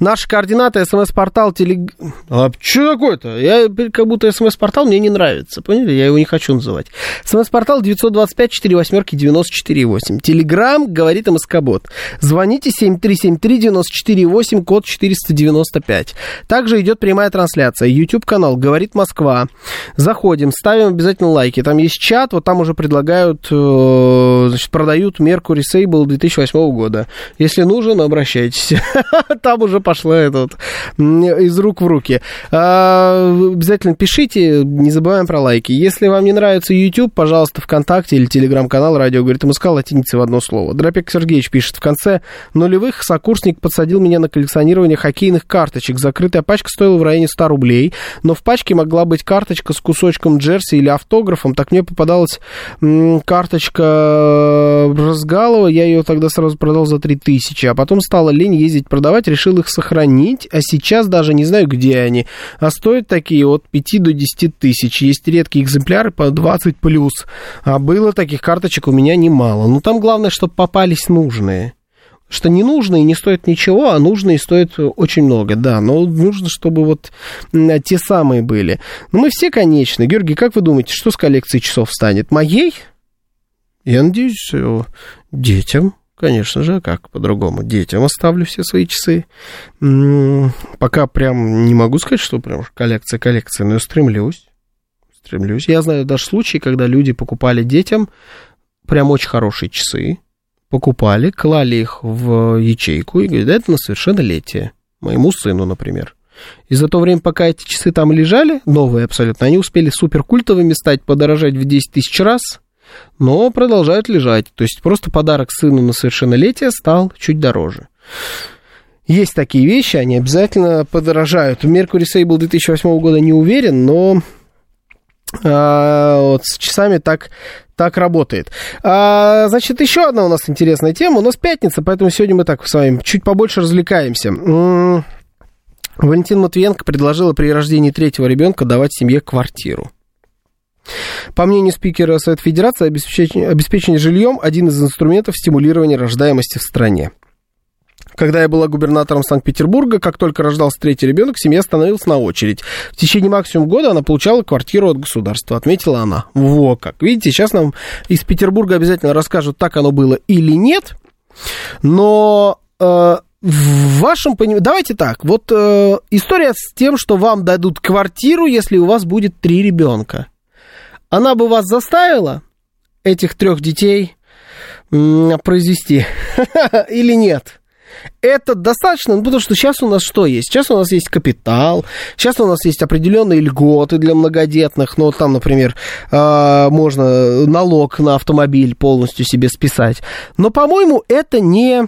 Наши координаты, смс-портал, телег... А что такое-то? Я как будто смс-портал мне не нравится, поняли? Я его не хочу называть. СМС-портал 925 4 восьмерки 94 8. Телеграмм говорит МСК-бот. Звоните 7373 94 8, код 495. Также идет прямая трансляция. YouTube-канал «Говорит Москва». Заходим, ставим обязательно лайки. Там есть чат, вот там уже предлагают, э, значит, продают Mercury Sable 2008 года. Если нужен, обращайтесь. там уже пошло это вот из рук в руки. А, обязательно пишите, не забываем про лайки. Если вам не нравится YouTube, пожалуйста, ВКонтакте или Телеграм-канал «Радио говорит МСК» латиницей в одно слово. Дропек Сергеевич пишет, в конце нулевых сокурсник подсадил меня на коллекционирование хоккейных карточек. Закрытая пачка стоила в районе 100 рублей, но в пачке могла быть карточка с кусочком джерси или автографом. Так мне попадалась карточка Разгалова, я ее тогда сразу продал за 3000, а потом стала лень ездить продавать, решил их сохранить, а сейчас даже не знаю, где они. А стоят такие от 5 до 10 тысяч. Есть редкие экземпляры по 20 плюс. А было таких карточек у меня немало. Но там главное, чтобы попались нужные что ненужные не стоят ничего, а нужные стоят очень много, да, но нужно, чтобы вот те самые были. Но мы все конечны. Георгий, как вы думаете, что с коллекцией часов станет? Моей? Я надеюсь, детям. Конечно же, как по-другому? Детям оставлю все свои часы. Пока прям не могу сказать, что прям коллекция коллекция, но стремлюсь. Стремлюсь. Я знаю даже случаи, когда люди покупали детям прям очень хорошие часы, покупали, клали их в ячейку и говорят, это на совершеннолетие. Моему сыну, например. И за то время, пока эти часы там лежали, новые абсолютно, они успели суперкультовыми стать, подорожать в 10 тысяч раз – но продолжают лежать. То есть просто подарок сыну на совершеннолетие стал чуть дороже. есть такие вещи, они обязательно подорожают. Mercury Sable 2008 года не уверен, но а, вот с часами так, так работает. А, значит, еще одна у нас интересная тема. У нас пятница, поэтому сегодня мы так с вами чуть побольше развлекаемся. Валентин Матвиенко предложила при рождении третьего ребенка давать семье квартиру. По мнению спикера Совета Федерации, обеспечение, обеспечение жильем – один из инструментов стимулирования рождаемости в стране. Когда я была губернатором Санкт-Петербурга, как только рождался третий ребенок, семья становилась на очередь. В течение максимум года она получала квартиру от государства, отметила она. Во как. Видите, сейчас нам из Петербурга обязательно расскажут, так оно было или нет. Но э, в вашем понимании... Давайте так. Вот э, история с тем, что вам дадут квартиру, если у вас будет три ребенка. Она бы вас заставила этих трех детей произвести или нет? Это достаточно, ну, потому что сейчас у нас что есть? Сейчас у нас есть капитал, сейчас у нас есть определенные льготы для многодетных, ну, там, например, а, можно налог на автомобиль полностью себе списать. Но, по-моему, это не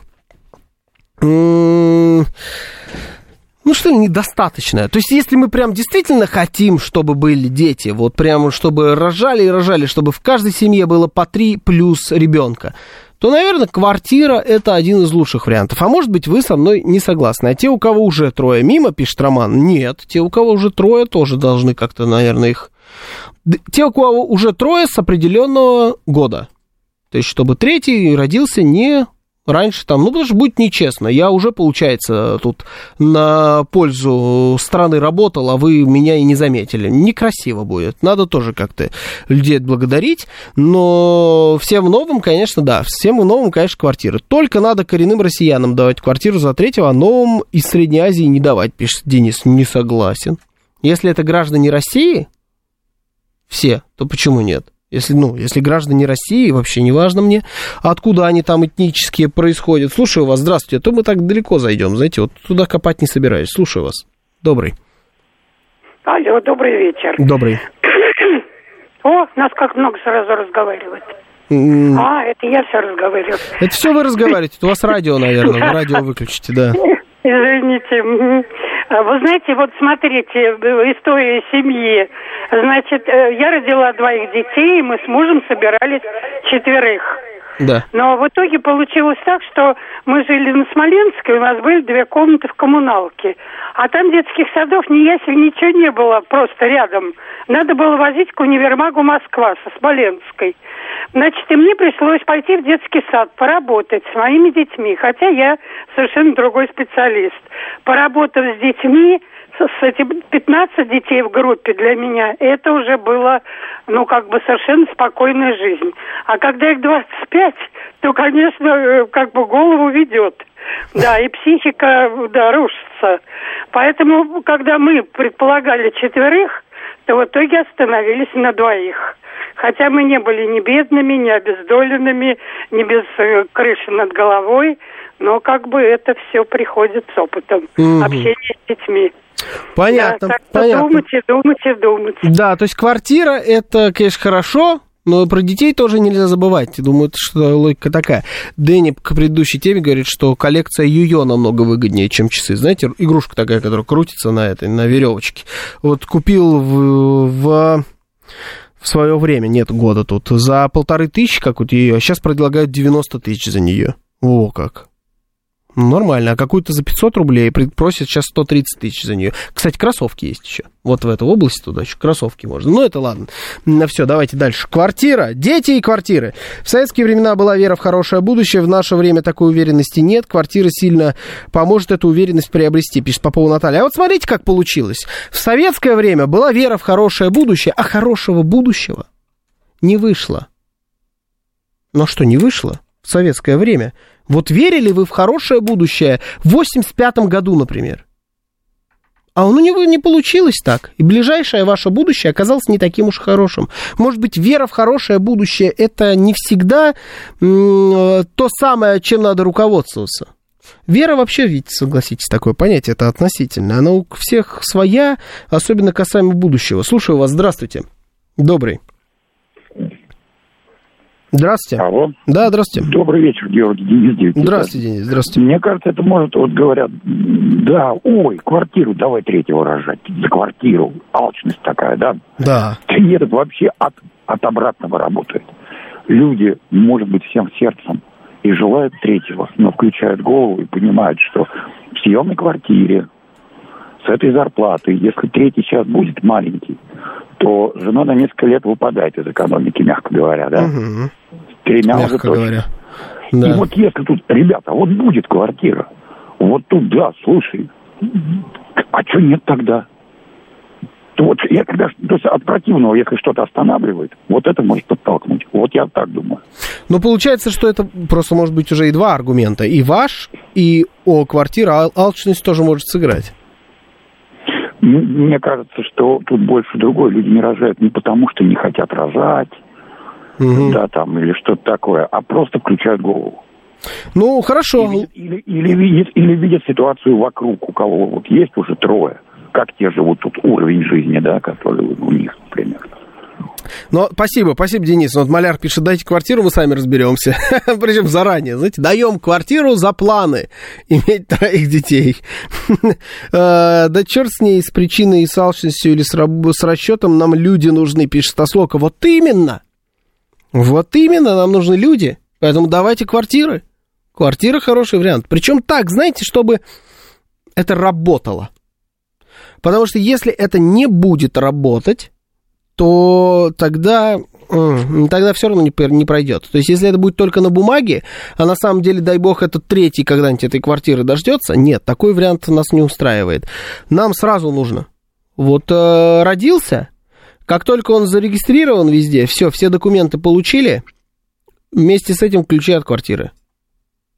ну что недостаточное. То есть, если мы прям действительно хотим, чтобы были дети, вот прям, чтобы рожали и рожали, чтобы в каждой семье было по три плюс ребенка, то, наверное, квартира это один из лучших вариантов. А может быть, вы со мной не согласны. А те, у кого уже трое мимо, пишет Роман, нет. Те, у кого уже трое, тоже должны как-то, наверное, их... Те, у кого уже трое с определенного года. То есть, чтобы третий родился не раньше там, ну, потому что будет нечестно. Я уже, получается, тут на пользу страны работал, а вы меня и не заметили. Некрасиво будет. Надо тоже как-то людей благодарить. Но всем новым, конечно, да, всем новым, конечно, квартиры. Только надо коренным россиянам давать квартиру за третьего, а новым из Средней Азии не давать, пишет Денис. Не согласен. Если это граждане России, все, то почему нет? Если, ну, если граждане России, вообще не важно мне, откуда они там этнические происходят. Слушаю вас, здравствуйте, а то мы так далеко зайдем, знаете, вот туда копать не собираюсь. Слушаю вас. Добрый. Алло, добрый вечер. Добрый. О, нас как много сразу разговаривает. Mm. А, это я все разговариваю. Это все вы разговариваете, у вас радио, наверное, вы радио выключите, да. Извините. А вы знаете, вот смотрите, история семьи. Значит, э, я родила двоих детей, и мы с мужем собирались четверых. Да. Но в итоге получилось так, что мы жили на Смоленской, у нас были две комнаты в коммуналке. А там детских садов, ни ясель, ничего не было, просто рядом. Надо было возить к универмагу Москва со Смоленской. Значит, и мне пришлось пойти в детский сад, поработать с моими детьми, хотя я совершенно другой специалист. Поработав с детьми, с этим 15 детей в группе для меня, это уже было, ну, как бы совершенно спокойная жизнь. А когда их 25, то, конечно, э, как бы голову ведет. Да, и психика, да, рушится. Поэтому, когда мы предполагали четверых, то в итоге остановились на двоих. Хотя мы не были ни бедными, ни обездоленными, ни без э, крыши над головой, но как бы это все приходит с опытом угу. общения с детьми. Понятно, да, так понятно. Думайте, думайте, думайте. Да, то есть квартира это, конечно, хорошо, но про детей тоже нельзя забывать. Думаю, что логика такая. Дэнни к предыдущей теме говорит, что коллекция Юйо намного выгоднее, чем часы. Знаете, игрушка такая, которая крутится на этой, на веревочке. Вот купил в, в в свое время, нет года тут, за полторы тысячи какую-то ее, а сейчас предлагают 90 тысяч за нее. О, как. Нормально, а какую-то за 500 рублей просят сейчас 130 тысяч за нее. Кстати, кроссовки есть еще. Вот в эту область туда еще кроссовки можно. Ну, это ладно. На все, давайте дальше. Квартира. Дети и квартиры. В советские времена была вера в хорошее будущее. В наше время такой уверенности нет. Квартира сильно поможет эту уверенность приобрести, пишет Попова Наталья. А вот смотрите, как получилось. В советское время была вера в хорошее будущее, а хорошего будущего не вышло. Но что, не вышло в советское время? Вот верили вы в хорошее будущее в 85 году, например? А у него не получилось так. И ближайшее ваше будущее оказалось не таким уж хорошим. Может быть, вера в хорошее будущее это не всегда то самое, чем надо руководствоваться. Вера вообще, ведь, согласитесь, такое понятие, это относительно. Она у всех своя, особенно касаемо будущего. Слушаю вас, здравствуйте. Добрый. Здравствуйте. Алло. Да, здравствуйте. Добрый вечер, Георгий Денис. 9. Здравствуйте, Денис, здравствуйте. Мне кажется, это может, вот говорят, да, ой, квартиру давай третьего рожать. За квартиру. Алчность такая, да? Да. Нет, это вообще от, от обратного работает. Люди, может быть, всем сердцем и желают третьего, но включают голову и понимают, что в съемной квартире с этой зарплатой, если третий сейчас будет маленький, то жена на несколько лет выпадает из экономики, мягко говоря, да? Угу. Тремя Мягко уже точно. говоря. И Да. вот если тут, ребята, вот будет квартира, вот тут, да, слушай, а что нет тогда? То вот я когда, то есть от противного, если что-то останавливает, вот это может подтолкнуть. Вот я так думаю. Ну, получается, что это просто может быть уже и два аргумента. И ваш, и о квартира, а алчность тоже может сыграть. Мне кажется, что тут больше другое. Люди не рожают не потому, что не хотят рожать, да, там, или что-то такое, а просто включают голову. Ну, хорошо. Или, или, видят, или видят ситуацию вокруг, у кого вот есть уже трое, как те живут тут, уровень жизни, да, который у них, например. Но спасибо, спасибо, Денис. Вот Маляр пишет, дайте квартиру, мы сами разберемся. Причем заранее. Знаете, даем квартиру за планы иметь троих детей. Э, Да черт с ней, с причиной и с алчностью или с, раб- с расчетом нам люди нужны, пишет Тослока. Вот именно. Вот именно, нам нужны люди. Поэтому давайте квартиры. Квартира хороший вариант. Причем так, знаете, чтобы это работало. Потому что если это не будет работать, то тогда, тогда все равно не, пр- не пройдет. То есть, если это будет только на бумаге, а на самом деле, дай бог, этот третий когда-нибудь этой квартиры дождется, нет, такой вариант нас не устраивает. Нам сразу нужно. Вот э, родился, как только он зарегистрирован везде, все, все документы получили, вместе с этим ключи от квартиры.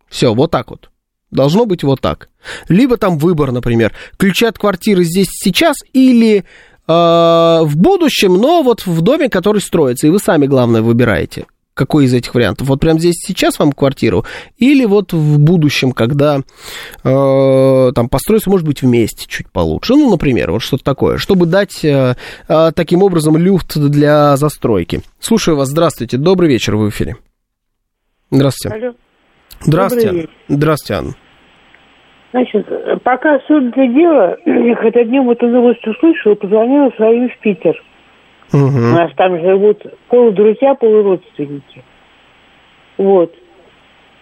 Все, вот так вот. Должно быть вот так. Либо там выбор, например, ключи от квартиры здесь сейчас или в будущем, но вот в доме, который строится, и вы сами, главное, выбираете, какой из этих вариантов. Вот прямо здесь сейчас вам квартиру, или вот в будущем, когда э, там построится, может быть, вместе чуть получше. Ну, например, вот что-то такое, чтобы дать э, э, таким образом люфт для застройки. Слушаю вас, здравствуйте, добрый вечер, вы в эфире. Здравствуйте. Алло. Здравствуйте. Здравствуйте, Анна. Значит, пока суд для дела, я когда днем эту новость услышала, позвонила своим в Питер. У нас там живут полудрузья, полуродственники. Вот.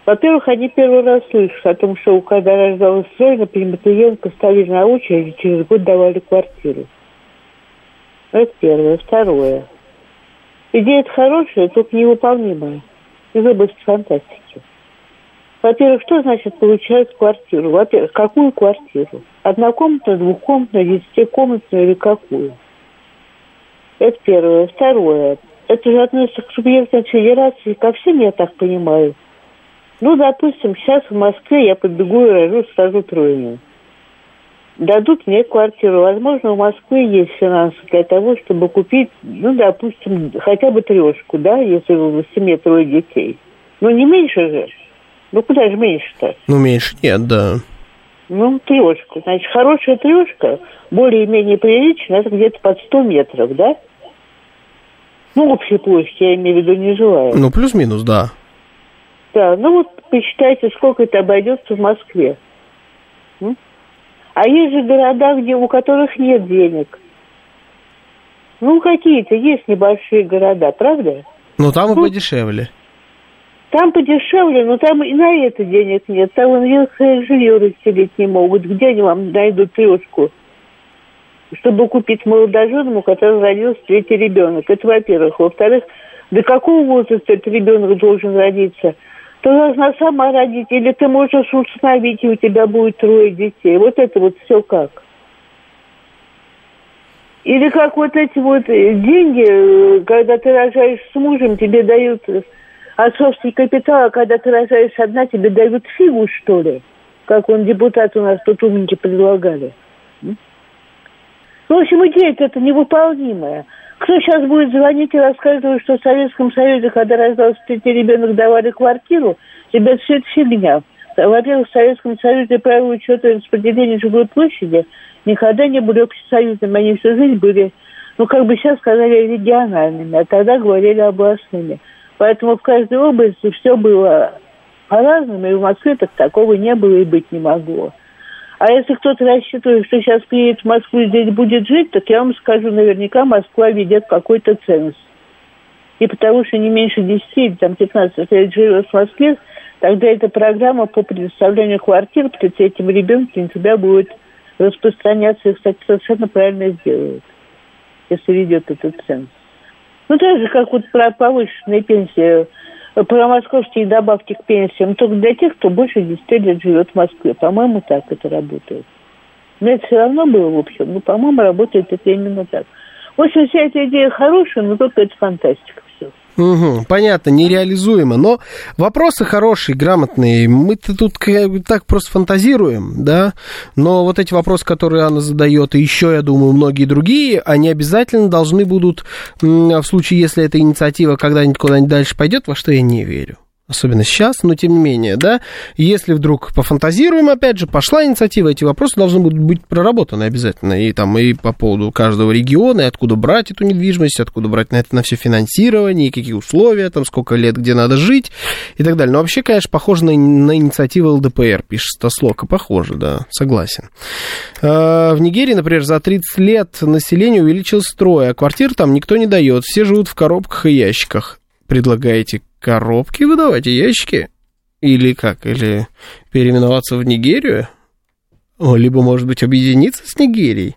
Во-первых, они первый раз слышат о том, что когда рождалась Зоя, Приматриенко ставили на очередь и через год давали квартиру. Это первое. Второе. Идея хорошая, только невыполнимая. Из области фантастики. Во-первых, что значит получают квартиру? Во-первых, какую квартиру? Однокомнатную, двухкомнатную, десятикомнатную или какую? Это первое. Второе. Это же относится к субъектам федерации ко всем, я так понимаю. Ну, допустим, сейчас в Москве я побегу и рожу сразу тройню. Дадут мне квартиру. Возможно, в Москве есть финансы для того, чтобы купить, ну, допустим, хотя бы трешку, да, если в семье трое детей. Ну, не меньше же. Ну, куда же меньше-то? Ну, меньше нет, да. Ну, трешку. Значит, хорошая трешка, более-менее приличная, это где-то под 100 метров, да? Ну, общей площади, я имею в виду, не желаю. Ну, плюс-минус, да. Да, ну вот посчитайте, сколько это обойдется в Москве. М? А есть же города, где у которых нет денег. Ну, какие-то есть небольшие города, правда? Ну, там и подешевле. Там подешевле, но там и на это денег нет. Там инвесторы жилье расселить не могут. Где они вам найдут трешку? Чтобы купить молодоженому, у которого родился третий ребенок. Это во-первых. Во-вторых, до какого возраста этот ребенок должен родиться? Ты должна сама родить, или ты можешь установить, и у тебя будет трое детей. Вот это вот все как. Или как вот эти вот э, деньги, э, когда ты рожаешь с мужем, тебе дают отцовский капитал, а когда ты рожаешь одна, тебе дают фигу, что ли? Как он депутат у нас тут умники предлагали. М? В общем, идея это невыполнимая. Кто сейчас будет звонить и рассказывать, что в Советском Союзе, когда рождался третий ребенок, давали квартиру, ребят, все это фигня. Во-первых, в Советском Союзе правила учета распределения жилой площади никогда не были общесоюзными. Они всю жизнь были, ну, как бы сейчас сказали, региональными, а тогда говорили областными. Поэтому в каждой области все было по-разному, и в Москве так такого не было и быть не могло. А если кто-то рассчитывает, что сейчас приедет в Москву и здесь будет жить, так я вам скажу, наверняка Москва ведет какой-то ценз. И потому что не меньше 10 или там, 15 лет живет в Москве, тогда эта программа по предоставлению квартир под этим ребенком на тебя будет распространяться, и, кстати, совершенно правильно сделают, если ведет этот ценз. Ну, так же, как вот про повышенные пенсии про московские добавки к пенсиям только для тех, кто больше 10 лет живет в Москве. По-моему, так это работает. Но это все равно было в общем. Но, по-моему, работает это именно так. В общем, вся эта идея хорошая, но только это фантастика. Угу, понятно, нереализуемо. Но вопросы хорошие, грамотные. Мы-то тут так просто фантазируем, да. Но вот эти вопросы, которые Анна задает, и еще, я думаю, многие другие, они обязательно должны будут, в случае, если эта инициатива когда-нибудь куда-нибудь дальше пойдет, во что я не верю особенно сейчас, но тем не менее, да, если вдруг пофантазируем, опять же, пошла инициатива, эти вопросы должны будут быть проработаны обязательно, и там и по поводу каждого региона, и откуда брать эту недвижимость, откуда брать на это на все финансирование, и какие условия, там, сколько лет, где надо жить, и так далее. Но вообще, конечно, похоже на, на инициативу ЛДПР, пишет Стослока, похоже, да, согласен. А, в Нигерии, например, за 30 лет население увеличилось трое, а квартир там никто не дает, все живут в коробках и ящиках. Предлагаете коробки выдавать ящики? Или как? Или переименоваться в Нигерию? Либо, может быть, объединиться с Нигерией?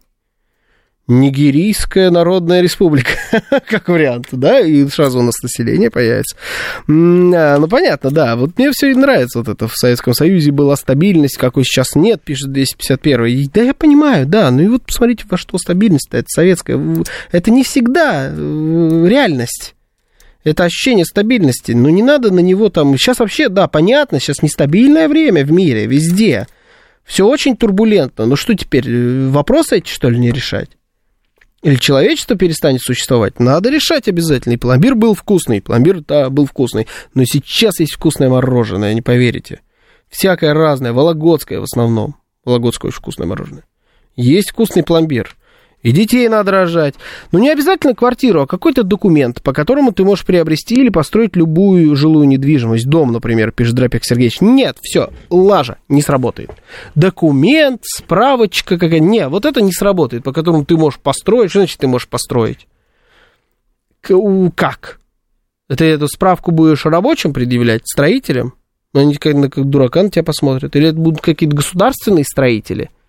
Нигерийская Народная Республика, как вариант, да, и сразу у нас население появится. А, ну, понятно, да, вот мне все и нравится вот это. В Советском Союзе была стабильность, какой сейчас нет, пишет 251 и, Да, я понимаю, да, ну и вот посмотрите, во что стабильность-то, это советская, это не всегда э, реальность это ощущение стабильности. Но не надо на него там... Сейчас вообще, да, понятно, сейчас нестабильное время в мире, везде. Все очень турбулентно. Но что теперь, э, вопросы эти, что ли, не решать? Или человечество перестанет существовать? Надо решать обязательно. И пломбир был вкусный, пломбир, да, был вкусный. Но сейчас есть вкусное мороженое, не поверите. Всякое разное, вологодское в основном. Вологодское очень вкусное мороженое. Есть вкусный пломбир и детей надо рожать. Но не обязательно квартиру, а какой-то документ, по которому ты можешь приобрести или построить любую жилую недвижимость. Дом, например, пишет Драпик Сергеевич. Нет, все, лажа, не сработает. Документ, справочка какая Не, вот это не сработает, по которому ты можешь построить. Что значит ты можешь построить? Как? Ты эту справку будешь рабочим предъявлять, строителям? Ну, они как, как дурака на тебя посмотрят. Или это будут какие-то государственные строители –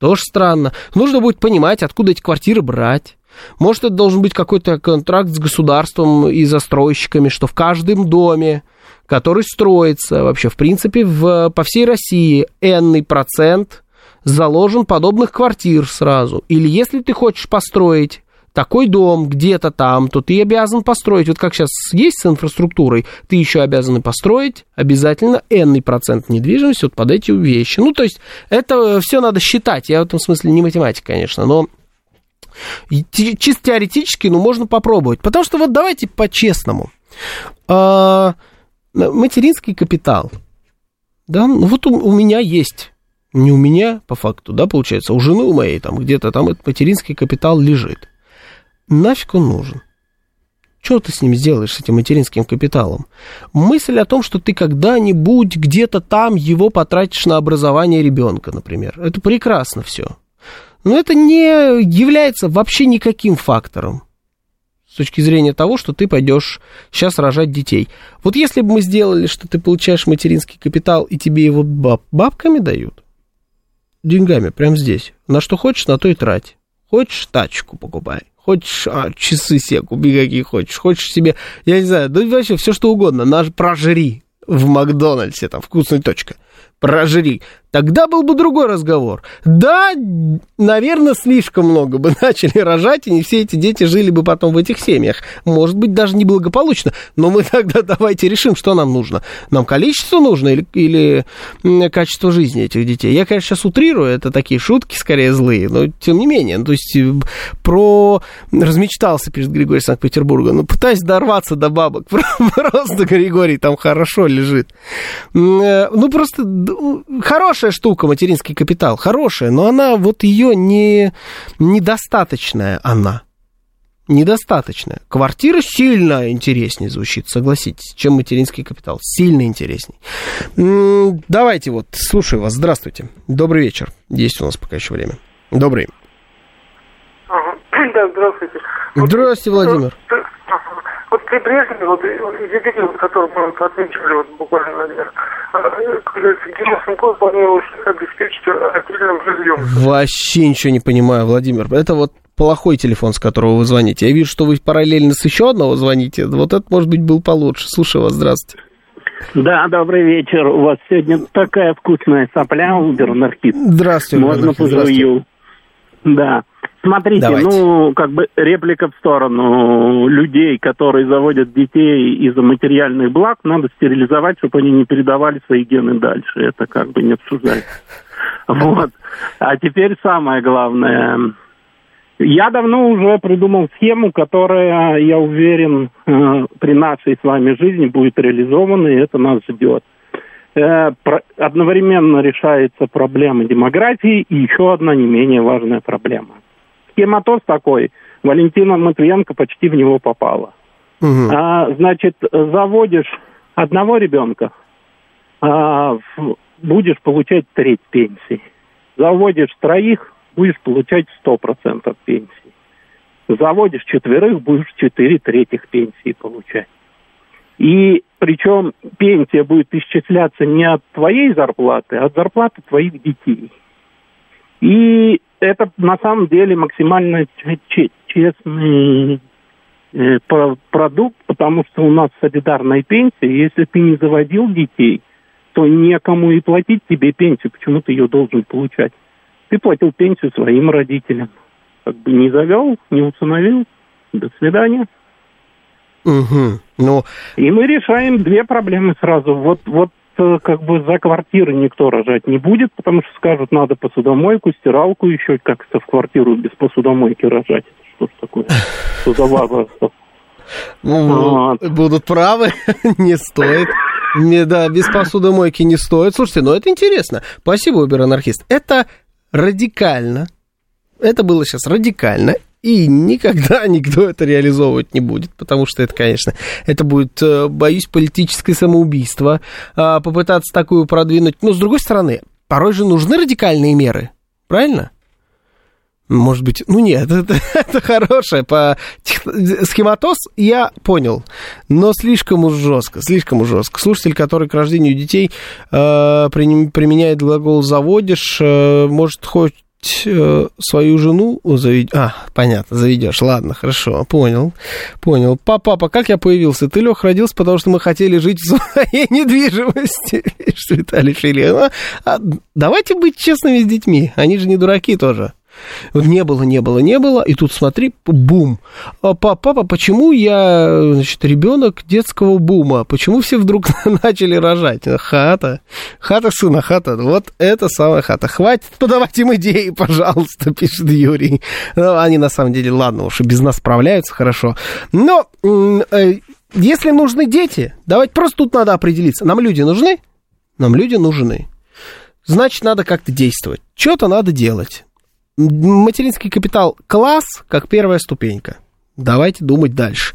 тоже странно. Нужно будет понимать, откуда эти квартиры брать. Может, это должен быть какой-то контракт с государством и застройщиками, что в каждом доме, который строится вообще, в принципе, в, по всей России, энный процент заложен подобных квартир сразу. Или если ты хочешь построить такой дом где-то там, то ты обязан построить, вот как сейчас есть с инфраструктурой, ты еще обязан построить обязательно n процент недвижимости вот под эти вещи. Ну, то есть это все надо считать, я в этом смысле не математик, конечно, но чисто теоретически, ну, можно попробовать. Потому что вот давайте по-честному. А, материнский капитал. Да, ну вот у, у меня есть не у меня, по факту, да, получается, у жены у моей там где-то там этот материнский капитал лежит нафиг он нужен? Что ты с ним сделаешь, с этим материнским капиталом? Мысль о том, что ты когда-нибудь где-то там его потратишь на образование ребенка, например. Это прекрасно все. Но это не является вообще никаким фактором с точки зрения того, что ты пойдешь сейчас рожать детей. Вот если бы мы сделали, что ты получаешь материнский капитал, и тебе его баб, бабками дают, деньгами, прямо здесь, на что хочешь, на то и трать. Хочешь, тачку покупай. Хочешь а, часы себе купи, какие хочешь. Хочешь себе, я не знаю, да вообще все что угодно. Наш прожри в Макдональдсе, там, вкусная точка. Прожри тогда был бы другой разговор. Да, наверное, слишком много бы начали рожать, и не все эти дети жили бы потом в этих семьях. Может быть, даже неблагополучно. Но мы тогда давайте решим, что нам нужно. Нам количество нужно или, или качество жизни этих детей. Я, конечно, сейчас утрирую, это такие шутки скорее злые, но тем не менее. Ну, то есть э, про... Размечтался перед Григорием Санкт-Петербурга. Ну, пытаюсь дорваться до бабок. Просто Григорий там хорошо лежит. Э, ну, просто хороший хорошая штука, материнский капитал, хорошая, но она вот ее не недостаточная она. недостаточная. Квартира сильно интереснее звучит, согласитесь, чем материнский капитал. Сильно интересней. Давайте вот, слушаю вас. Здравствуйте. Добрый вечер. Есть у нас пока еще время. Добрый. Ага. Да, здравствуйте. Здравствуйте, Владимир. Вот при Брежневе, вот, юбилей, вот, который мы отмечали вот, буквально, наверное, в 90 году планировалось обеспечить отдельным жильем. Вообще ничего не понимаю, Владимир. Это вот плохой телефон, с которого вы звоните. Я вижу, что вы параллельно с еще одного звоните. Вот это, может быть, был получше. Слушаю вас, здравствуйте. Да, добрый вечер. У вас сегодня такая вкусная сопля, убер-наркит. Здравствуйте, Можно пожую. Да. Смотрите, Давайте. ну, как бы реплика в сторону людей, которые заводят детей из-за материальных благ, надо стерилизовать, чтобы они не передавали свои гены дальше. Это как бы не обсуждается. Вот. А теперь самое главное. Я давно уже придумал схему, которая, я уверен, э, при нашей с вами жизни будет реализована, и это нас ждет. Э, Одновременно решается проблема демографии и еще одна не менее важная проблема. Схематоз такой, Валентина Матвиенко почти в него попала. А, значит, заводишь одного ребенка, а, будешь получать треть пенсии. Заводишь троих, будешь получать 100% пенсии. Заводишь четверых, будешь четыре третьих пенсии получать. И причем пенсия будет исчисляться не от твоей зарплаты, а от зарплаты твоих детей. И это на самом деле максимально честный э, про- продукт, потому что у нас солидарная пенсия. Если ты не заводил детей, то некому и платить тебе пенсию. Почему ты ее должен получать? Ты платил пенсию своим родителям. Как бы не завел, не установил. До свидания. Угу. Ну, И мы решаем две проблемы сразу. Вот, вот как бы за квартиры никто рожать не будет, потому что скажут, надо посудомойку, стиралку еще как-то в квартиру без посудомойки рожать. Что ж такое? Что за возраст? ну, будут правы, не стоит. Не, да, без посудомойки не стоит. Слушайте, ну это интересно. Спасибо, Убер-анархист. Это радикально. Это было сейчас радикально. И никогда никто это реализовывать не будет, потому что это, конечно, это будет, э, боюсь, политическое самоубийство, а, попытаться такую продвинуть. Но, с другой стороны, порой же нужны радикальные меры, правильно? Может быть, ну нет, это, это хорошее. По тех- схематоз я понял, но слишком уж жестко, слишком уж жестко. Слушатель, который к рождению детей э, применяет глагол заводишь, э, может хоть э, свою жену заведешь. А, понятно, заведешь. Ладно, хорошо, понял, понял. Папа, папа, как я появился? Ты, Лех, родился, потому что мы хотели жить в своей недвижимости. Пишет Виталий Филин. А давайте быть честными с детьми. Они же не дураки тоже. Не было, не было, не было, и тут смотри, бум. А, па- Папа, почему я, значит, ребенок детского бума? Почему все вдруг начали рожать? Хата, хата сына, хата. Вот это самая хата. Хватит подавать им идеи, пожалуйста, пишет Юрий. Ну, они на самом деле, ладно, уж и без нас справляются хорошо. Но э, если нужны дети, давайте просто тут надо определиться. Нам люди нужны? Нам люди нужны. Значит, надо как-то действовать. Что-то надо делать. Материнский капитал класс, как первая ступенька. Давайте думать дальше.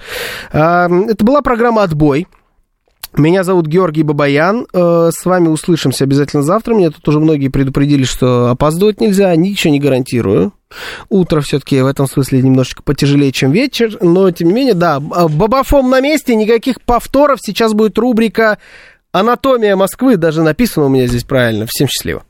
А, Это была программа «Отбой». Меня зовут Георгий Бабаян. Э, С вами услышимся обязательно завтра. Меня тут уже многие предупредили, что опаздывать нельзя. Ничего не гарантирую. Утро все-таки в этом смысле немножечко потяжелее, чем вечер. Но, тем не менее, да, а, Бабафом на месте, никаких повторов. Сейчас будет рубрика «Анатомия Москвы». Даже написано у меня здесь правильно. Всем счастливо.